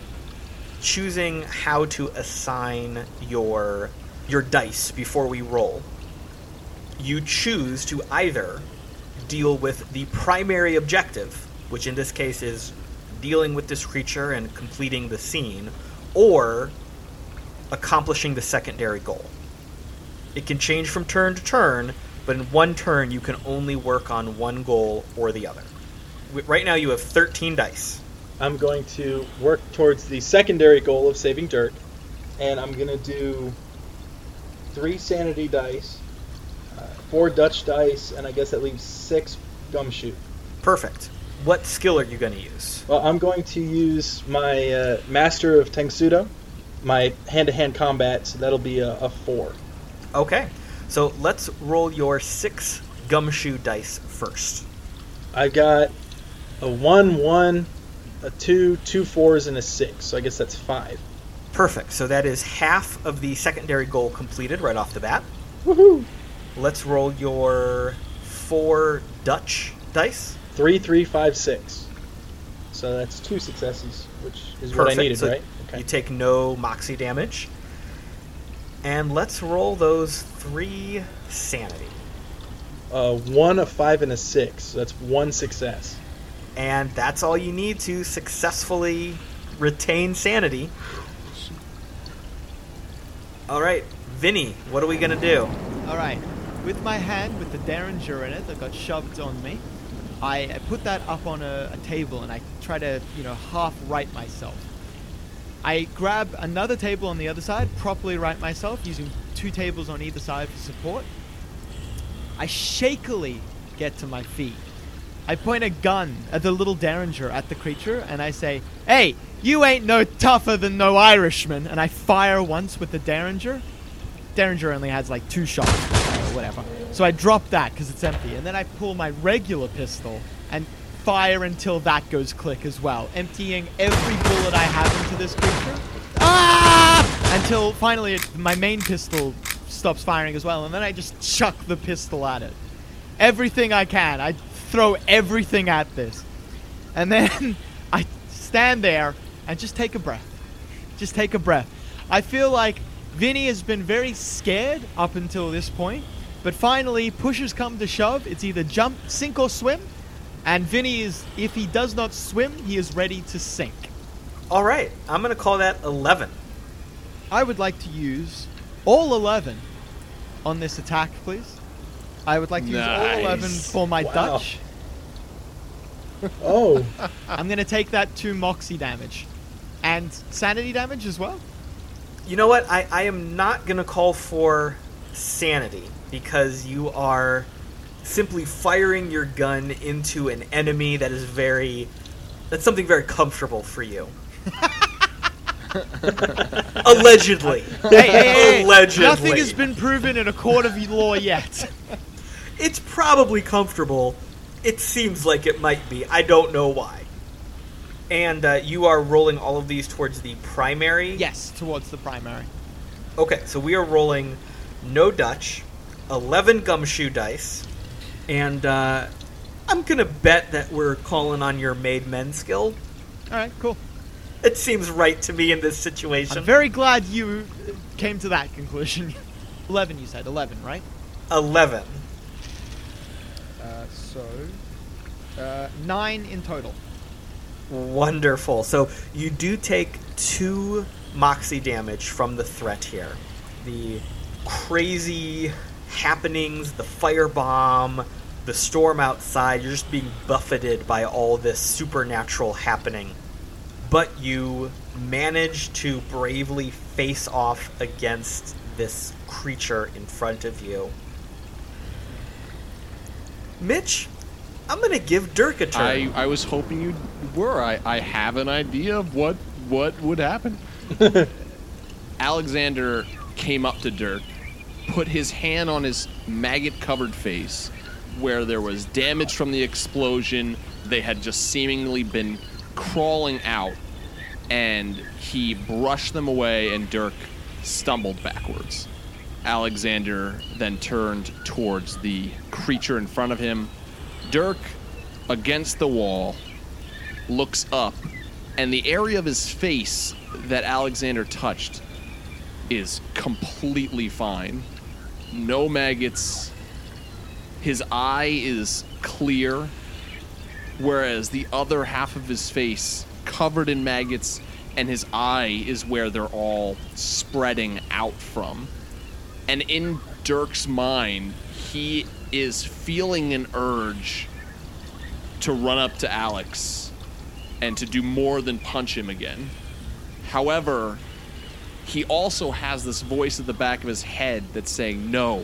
choosing how to assign your your dice before we roll, you choose to either deal with the primary objective, which in this case is dealing with this creature and completing the scene, or accomplishing the secondary goal. It can change from turn to turn, but in one turn you can only work on one goal or the other. Right now you have 13 dice. I'm going to work towards the secondary goal of saving Dirk, and I'm going to do three sanity dice, four Dutch dice, and I guess that leaves six gumshoe. Perfect. What skill are you going to use? Well, I'm going to use my uh, Master of Tang Soo Do, my hand-to-hand combat, so that'll be a, a four. Okay. So let's roll your six gumshoe dice first. I've got a one, one, a two, two fours, and a six. So I guess that's five. Perfect. So that is half of the secondary goal completed right off the bat. Woohoo! Let's roll your four Dutch dice. Three, three, five, six. So that's two successes, which is what I needed, So right? You take no moxie damage. And let's roll those three sanity. Uh, one, a five, and a six. So that's one success. And that's all you need to successfully retain sanity. All right, Vinny, what are we going to do? All right. With my hand, with the derringer in it that got shoved on me, I, put that up on a, a table and I try to, you know, half right myself. I grab another table on the other side, properly right myself, using two tables on either side for support. I shakily get to my feet. I point a gun at the little derringer at the creature and I say, Hey, you ain't no tougher than no Irishman. And I fire once with the derringer. Derringer only has like two shots whatever. So I drop that because it's empty. And then I pull my regular pistol and fire until that goes click as well, emptying every bullet I have into this creature. Ah! Until finally it, my main pistol stops firing as well. And then I just chuck the pistol at it. Everything I can. I throw everything at this. And then [LAUGHS] I stand there and just take a breath. Just take a breath. I feel like Vinny has been very scared up until this point, but finally, pushes come to shove. It's either jump, sink, or swim. And Vinny is, if he does not swim, he is ready to sink. All right, I'm going to call that 11. I would like to use all 11 on this attack, please. I would like to use all 11 for my Wow. Dutch. Oh, [LAUGHS] I'm going to take that to Moxie damage. And sanity damage as well. You know what? I, I am not going to call for sanity because you are simply firing your gun into an enemy that is very. That's something very comfortable for you. [LAUGHS] Allegedly. Hey, hey, hey, Allegedly. Nothing has been proven in a court of law yet. It's probably comfortable. It seems like it might be. I don't know why. And uh, you are rolling all of these towards the primary. yes, towards the primary. Okay, so we are rolling no Dutch, 11 gumshoe dice, and uh, I'm going to bet that we're calling on your made men skill. All right, cool. It seems right to me in this situation. I'm very glad you came to that conclusion. [LAUGHS] 11, you said. 11, right? 11. Uh, so. Uh, 9 in total. Wonderful. So you do take two moxie damage from the threat here. The crazy happenings, the firebomb, the storm outside, you're just being buffeted by all this supernatural happening. But you manage to bravely face off against this creature in front of you. Mitch, I'm going to give Dirk a turn. I, I was hoping you were. I, I have an idea of what what would happen. [LAUGHS] Alexander came up to Dirk, put his hand on his maggot covered face, where there was damage from the explosion. They had just seemingly been crawling out, and he brushed them away, and Dirk stumbled backwards. Alexander then turned towards the creature in front of him. Dirk, against the wall, looks up, and the area of his face that Alexander touched is completely fine. No maggots. His eye is clear, whereas the other half of his face covered in maggots, and his eye is where they're all spreading out from. And in Dirk's mind, he is feeling an urge to run up to Alex and to do more than punch him again. However, he also has this voice at the back of his head that's saying, No,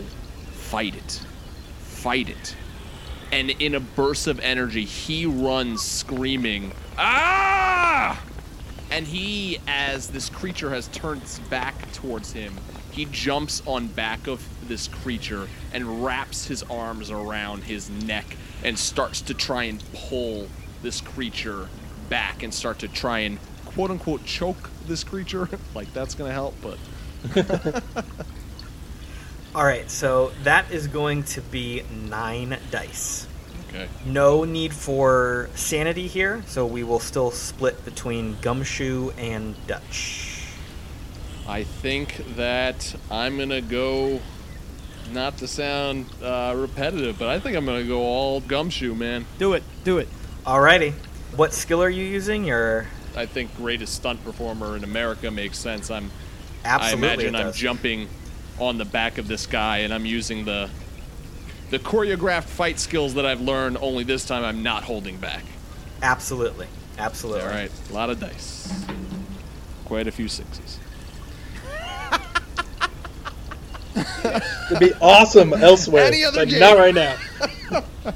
fight it. Fight it. And in a burst of energy, he runs screaming, Ah! And he, as this creature has turned its back towards him, he jumps on back of this creature and wraps his arms around his neck and starts to try and pull this creature back and start to try and quote unquote choke this creature. [LAUGHS] like that's gonna help, but [LAUGHS] All right, so that is going to be nine dice. Okay. No need for sanity here, so we will still split between Gumshoe and Dutch. I think that I'm gonna go. Not to sound uh, repetitive, but I think I'm gonna go all gumshoe, man. Do it. Do it. Alrighty. What skill are you using? Your I think greatest stunt performer in America makes sense. I'm. absolutely. I imagine I'm jumping on the back of this guy, and I'm using the the choreographed fight skills that I've learned. Only this time, I'm not holding back. Absolutely. Absolutely. All right, a lot of dice, quite a few sixes. It'd be awesome [LAUGHS] elsewhere, Any other but game. not right now. [LAUGHS]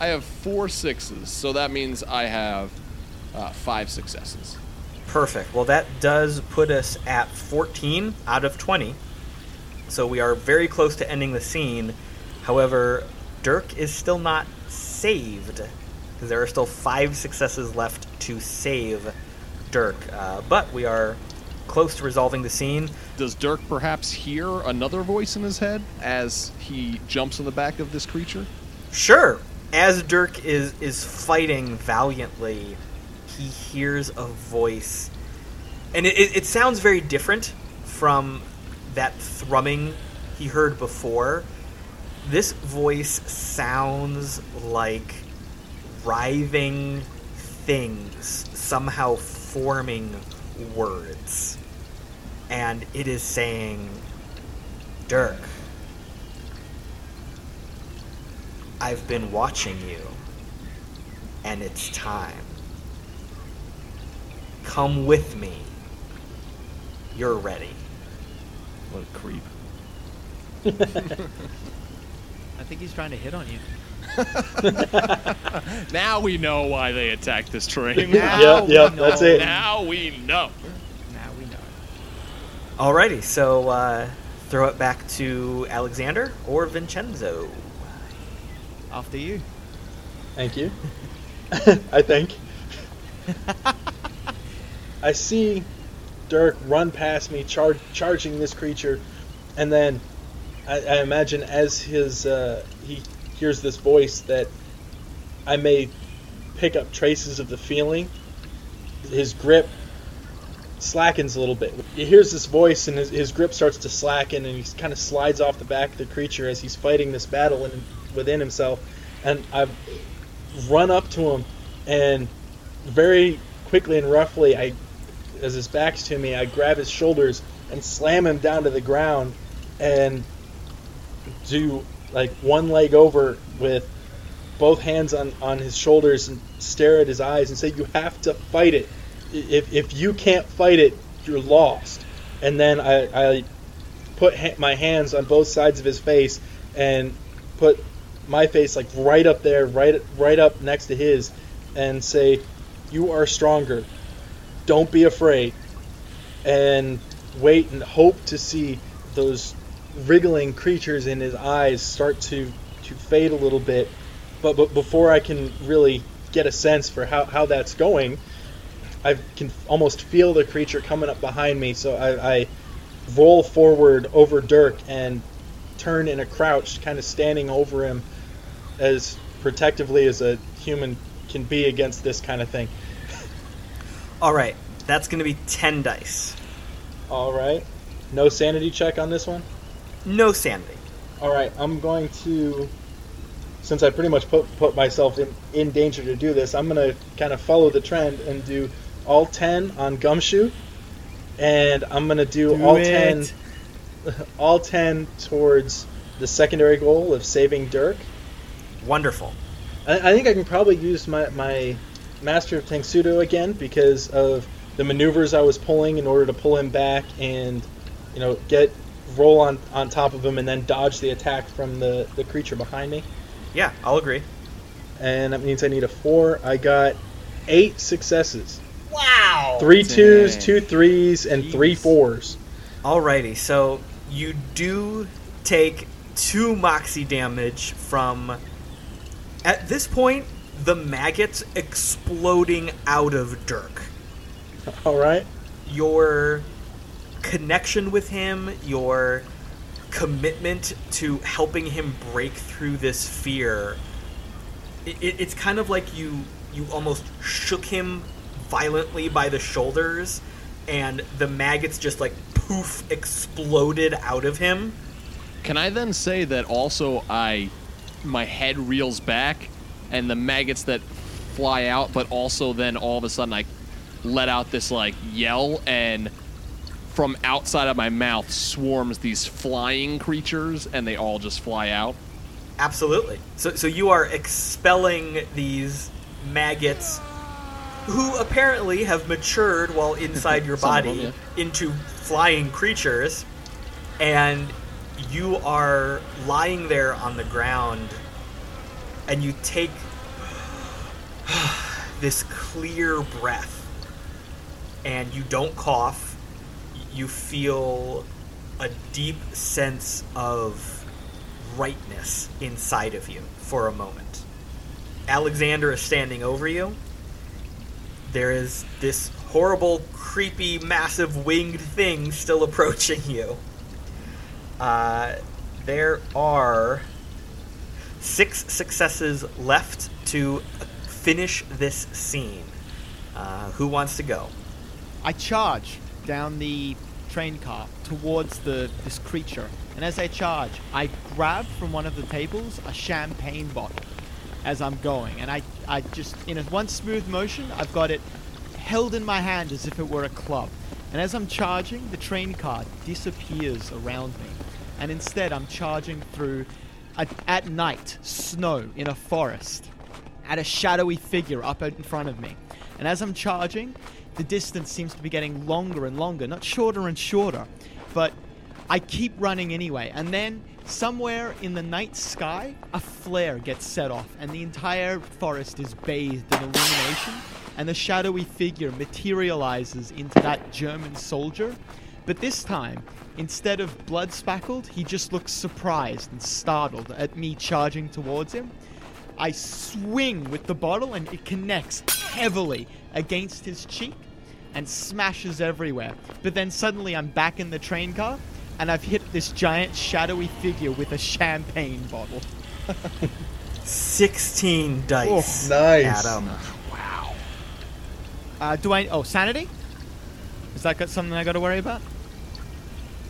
I have four sixes, so that means I have uh, five successes. Perfect. Well, that does put us at 14 out of 20. So we are very close to ending the scene. However, Dirk is still not saved because there are still five successes left to save Dirk. Uh, but we are close to resolving the scene. Does Dirk perhaps hear another voice in his head as he jumps on the back of this creature? Sure. As Dirk is is fighting valiantly, he hears a voice, and it, it, it sounds very different from that thrumming he heard before. This voice sounds like writhing things somehow forming words, and it is saying, "Dirk." I've been watching you, and it's time. Come with me. You're ready. What a creep. [LAUGHS] I think he's trying to hit on you. [LAUGHS] Now we know why they attacked this train. Now Yep, yep, we that's it. now we know. Now we know. Alrighty, so uh, throw it back to Alexander or Vincenzo. After you. Thank you. [LAUGHS] I think. I see Dirk run past me, char- charging this creature, and then I, I imagine as his uh, he hears this voice that I may pick up traces of the feeling. His grip slackens a little bit. He hears this voice, and his, his grip starts to slacken, and he kind of slides off the back of the creature as he's fighting this battle in, within himself. And I run up to him, and very quickly and roughly, I, as his back's to me, I grab his shoulders and slam him down to the ground, and do like one leg over with both hands on, on his shoulders and stare at his eyes and say, "You have to fight it. If, if you can't fight it, you're lost." And then I, I put ha- my hands on both sides of his face and put my face like right up there, right right up next to his, and say, "You are stronger. Don't be afraid." And wait and hope to see those wriggling creatures in his eyes start to to fade a little bit. But but before I can really get a sense for how, how that's going, I can almost feel the creature coming up behind me. So I, I roll forward over Dirk and turn in a crouch, kind of standing over him as protectively as a human can be against this kind of thing. Alright, that's going to be 10 dice. All right. No sanity check on this one? No sanity. All right, I'm going to, since I pretty much put, put myself in, in danger to do this, I'm going to kind of follow the trend and do all 10 on Gumshoe, and I'm going to do, Do all it. 10 [LAUGHS] all 10 towards the secondary goal of saving Dirk. Wonderful. I, I think I can probably use my, my Master of Tang Soo Do again because of the maneuvers I was pulling in order to pull him back and, you know, get roll on, on top of him and then dodge the attack from the, the creature behind me. Yeah, I'll agree. And that means I need a four. I got eight successes. Wow! Three twos, Dang. two threes, and three Jeez. fours. Alrighty, so you do take two moxie damage from. At this point, the maggots exploding out of Dirk. All right. Your connection with him, your commitment to helping him break through this fear. It, it, it's kind of like you you almost shook him violently by the shoulders, and the maggots just like poof exploded out of him. Can I then say that also I, my head reels back, and the maggots that fly out, but also then all of a sudden I let out this like yell, and from outside of my mouth swarms these flying creatures, and they all just fly out. Absolutely. So, so you are expelling these maggots who apparently have matured while [LAUGHS] inside your body them, into flying creatures, and you are lying there on the ground, and you take [SIGHS] this clear breath, and you don't cough. You feel a deep sense of rightness inside of you for a moment. Alexander is standing over you. There is this horrible, creepy, massive winged thing still approaching you. Uh, there are six successes left to finish this scene. Uh, who wants to go? I charge down the train car towards the this creature, and as I charge, I grab from one of the tables a champagne bottle as I'm going, and I I just in a one smooth motion, I've got it held in my hand as if it were a club. And as I'm charging, the train car disappears around me, and instead I'm charging through at, night snow in a forest at a shadowy figure up out in front of me. And as I'm charging, the distance seems to be getting longer and longer, not shorter and shorter. But I keep running anyway. And then somewhere in the night sky, a flare gets set off, and the entire forest is bathed in illumination. And the shadowy figure materializes into that German soldier. But this time, instead of blood spackled, he just looks surprised and startled at me charging towards him. I swing with the bottle and it connects heavily against his cheek and smashes everywhere. But then suddenly I'm back in the train car and I've hit this giant shadowy figure with a champagne bottle. 16 dice. Nice. Adam. Uh, do I? Oh, sanity? Is that got something I got to worry about?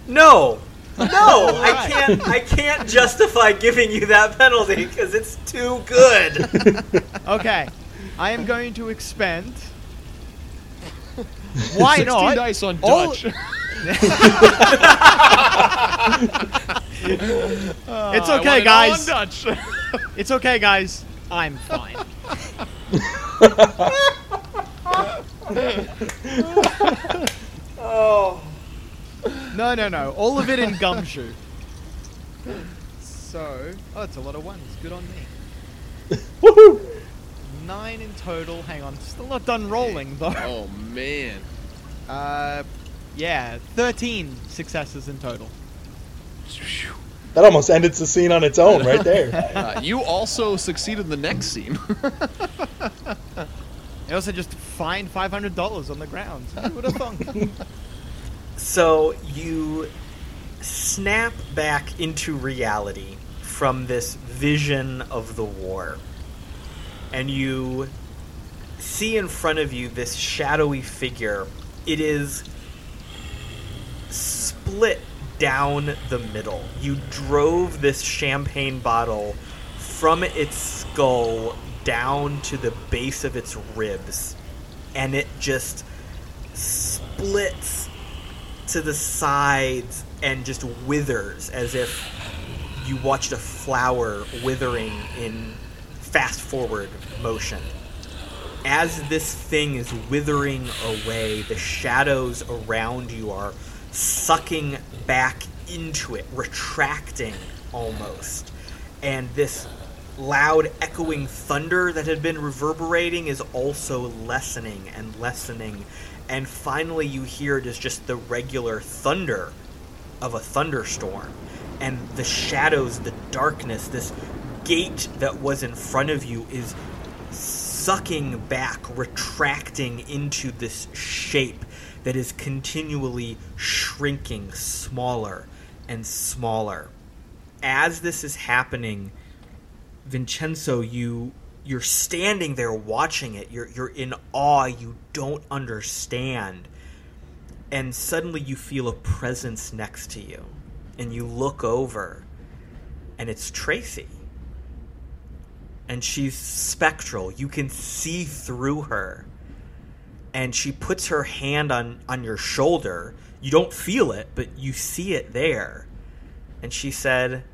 No. No, [LAUGHS] I can't I can't justify giving you that penalty because it's too good. [LAUGHS] Okay, I am going to expend. Why 16 not? dice on All- Dutch. [LAUGHS] It's oh, okay, want it guys. Dutch. It's okay, guys. I'm fine. oh. No, no, no. All of it in gumshoe. So, oh, that's a lot of ones. Good on me. Woohoo! Nine in total. Hang on, still not done rolling though. oh man. Uh, yeah, thirteen successes in total. That almost ended the scene on its own right there. [LAUGHS] Uh, you also succeeded in the next scene. [LAUGHS] I also just find five hundred dollars on the ground. Who would have thunk? [LAUGHS] So you snap back into reality from this vision of the war. And you see in front of you this shadowy figure. It is split down the middle. You drove this champagne bottle from its skull down to the base of its ribs. And it just splits to the sides and just withers as if you watched a flower withering in fast forward motion. As this thing is withering away, the shadows around you are sucking back into it, retracting almost. And this loud echoing thunder that had been reverberating is also lessening and lessening. And finally, you hear it as just the regular thunder of a thunderstorm. And the shadows, the darkness, this gate that was in front of you is sucking back, retracting into this shape that is continually shrinking smaller and smaller. As this is happening, Vincenzo, you you're standing there watching it. You're you're in awe. You don't understand. And suddenly you feel a presence next to you. And you look over and it's Tracy. And she's spectral. You can see through her. And she puts her hand on on your shoulder. You don't feel it, but you see it there. And she said,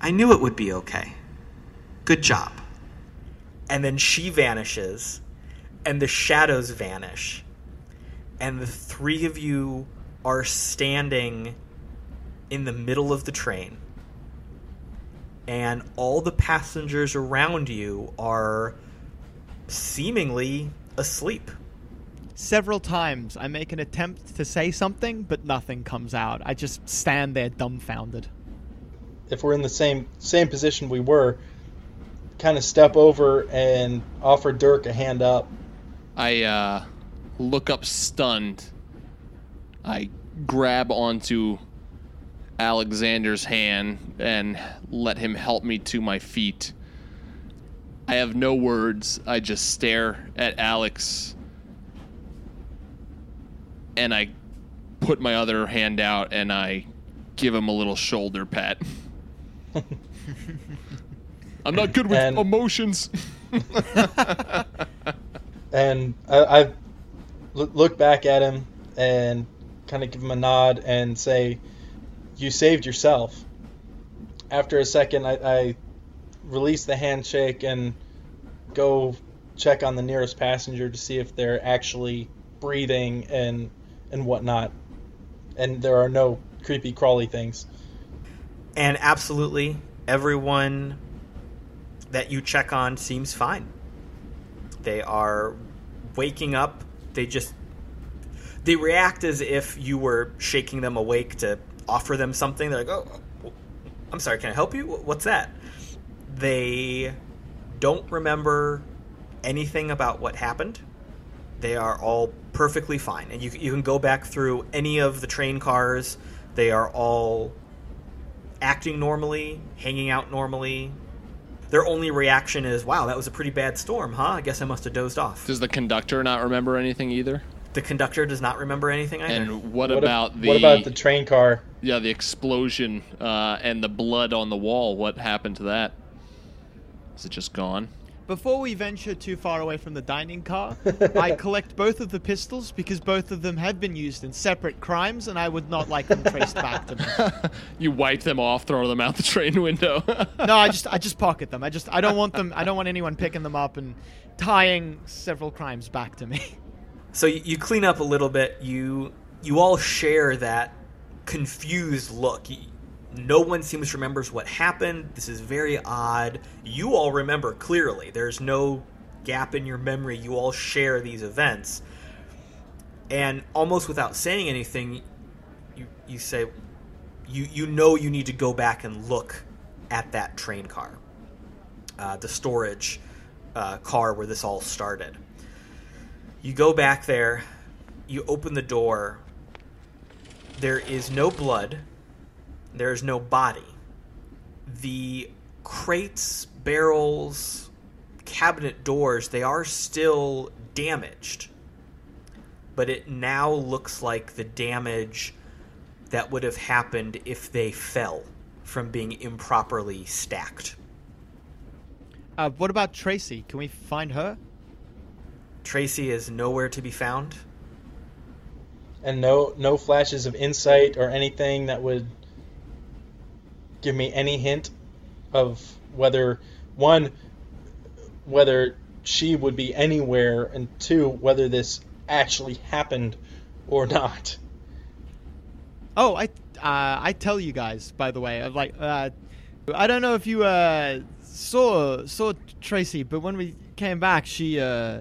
I knew it would be okay. Good job. And then she vanishes, and the shadows vanish. And the three of you are standing in the middle of the train. And all the passengers around you are seemingly asleep. Several times I make an attempt to say something, but nothing comes out. I just stand there dumbfounded. If we're in the same same position we were, kind of step over and offer Dirk a hand up. I uh, look up stunned. I grab onto Alexander's hand and let him help me to my feet. I have no words. I just stare at Alex and I put my other hand out and I give him a little shoulder pat. [LAUGHS] [LAUGHS] I'm not good with And- emotions. [LAUGHS] And I look back at him and kind of give him a nod and say, "You saved yourself." After a second, I, I release the handshake and go check on the nearest passenger to see if they're actually breathing and and whatnot. And there are no creepy crawly things. And absolutely, everyone that you check on seems fine. They are waking up. They just they react as if you were shaking them awake to offer them something. They're like, "Oh, I'm sorry. Can I help you? What's that?" They don't remember anything about what happened. They are all perfectly fine, and you you can go back through any of the train cars. They are all acting normally, hanging out normally. Their only reaction is, "Wow, that was a pretty bad storm, huh? I guess I must have dozed off." Does the conductor not remember anything either? The conductor does not remember anything either. And what, What, a- about the what about the train car? yeah the explosion uh, and the blood on the wall? What happened to that? Is it just gone? Before we venture too far away from the dining car, [LAUGHS] I collect both of the pistols because both of them have been used in separate crimes, and I would not like them traced back to me. [LAUGHS] You wipe them off, throw them out the train window. No, I just [LAUGHS] I just pocket them. I just I don't want them. I don't want anyone picking them up and tying several crimes back to me. So you, you clean up a little bit. You you all share that confused look. No one seems to remembers what happened. This is very odd. You all remember clearly. There's no gap in your memory. You all share these events, and almost without saying anything, you you say, you you know you need to go back and look at that train car, uh, the storage uh, car where this all started. You go back there, you open the door. There is no blood, there is no body. The crates, barrels, cabinet doors, they are still damaged. But it now looks like the damage that would have happened if they fell from being improperly stacked. Uh, what about Tracy? Can we find her? Tracy is nowhere to be found. and no no flashes of insight or anything that would give me any hint of whether one whether she would be anywhere and two whether this actually happened or not Oh, I uh, I tell you guys by the way. Like uh, I don't know if you uh, saw saw Tracy, but when we came back, she uh,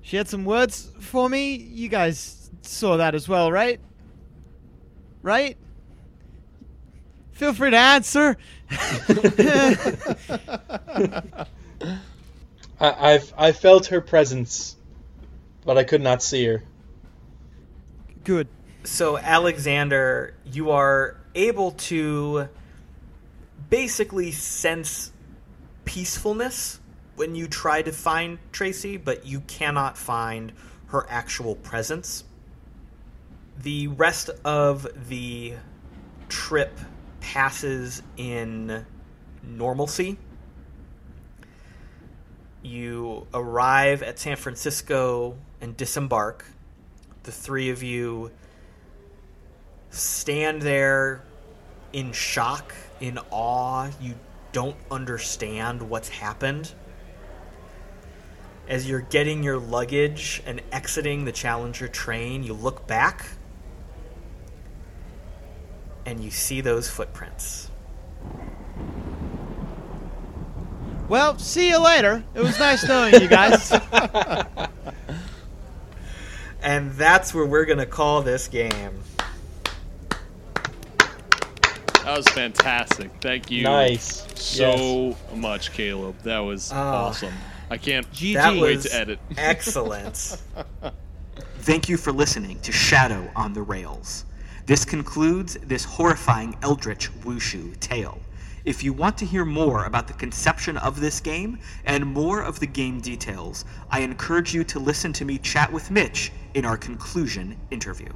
she had some words for me. You guys saw that as well, right? Right? Feel free to answer. [LAUGHS] I, I've I felt her presence but I could not see her Good. So, Alexander, you are able to basically sense peacefulness when you try to find Tracy, but you cannot find her actual presence. The rest of the trip passes in normalcy. You arrive at San Francisco and disembark. The three of you stand there in shock, in awe. You don't understand what's happened. As you're getting your luggage and exiting the Challenger train, you look back and you see those footprints. Well, see you later. It was nice knowing you guys. [LAUGHS] And that's where we're going to call this game. That was fantastic. Thank you Nice. so much, Caleb. That was Ah. awesome. I can't GG. That wait to edit. excellent. [LAUGHS] Thank you for listening to Shadow on the Rails. This concludes this horrifying Eldritch Wushu tale. If you want to hear more about the conception of this game and more of the game details, I encourage you to listen to me chat with Mitch in our conclusion interview.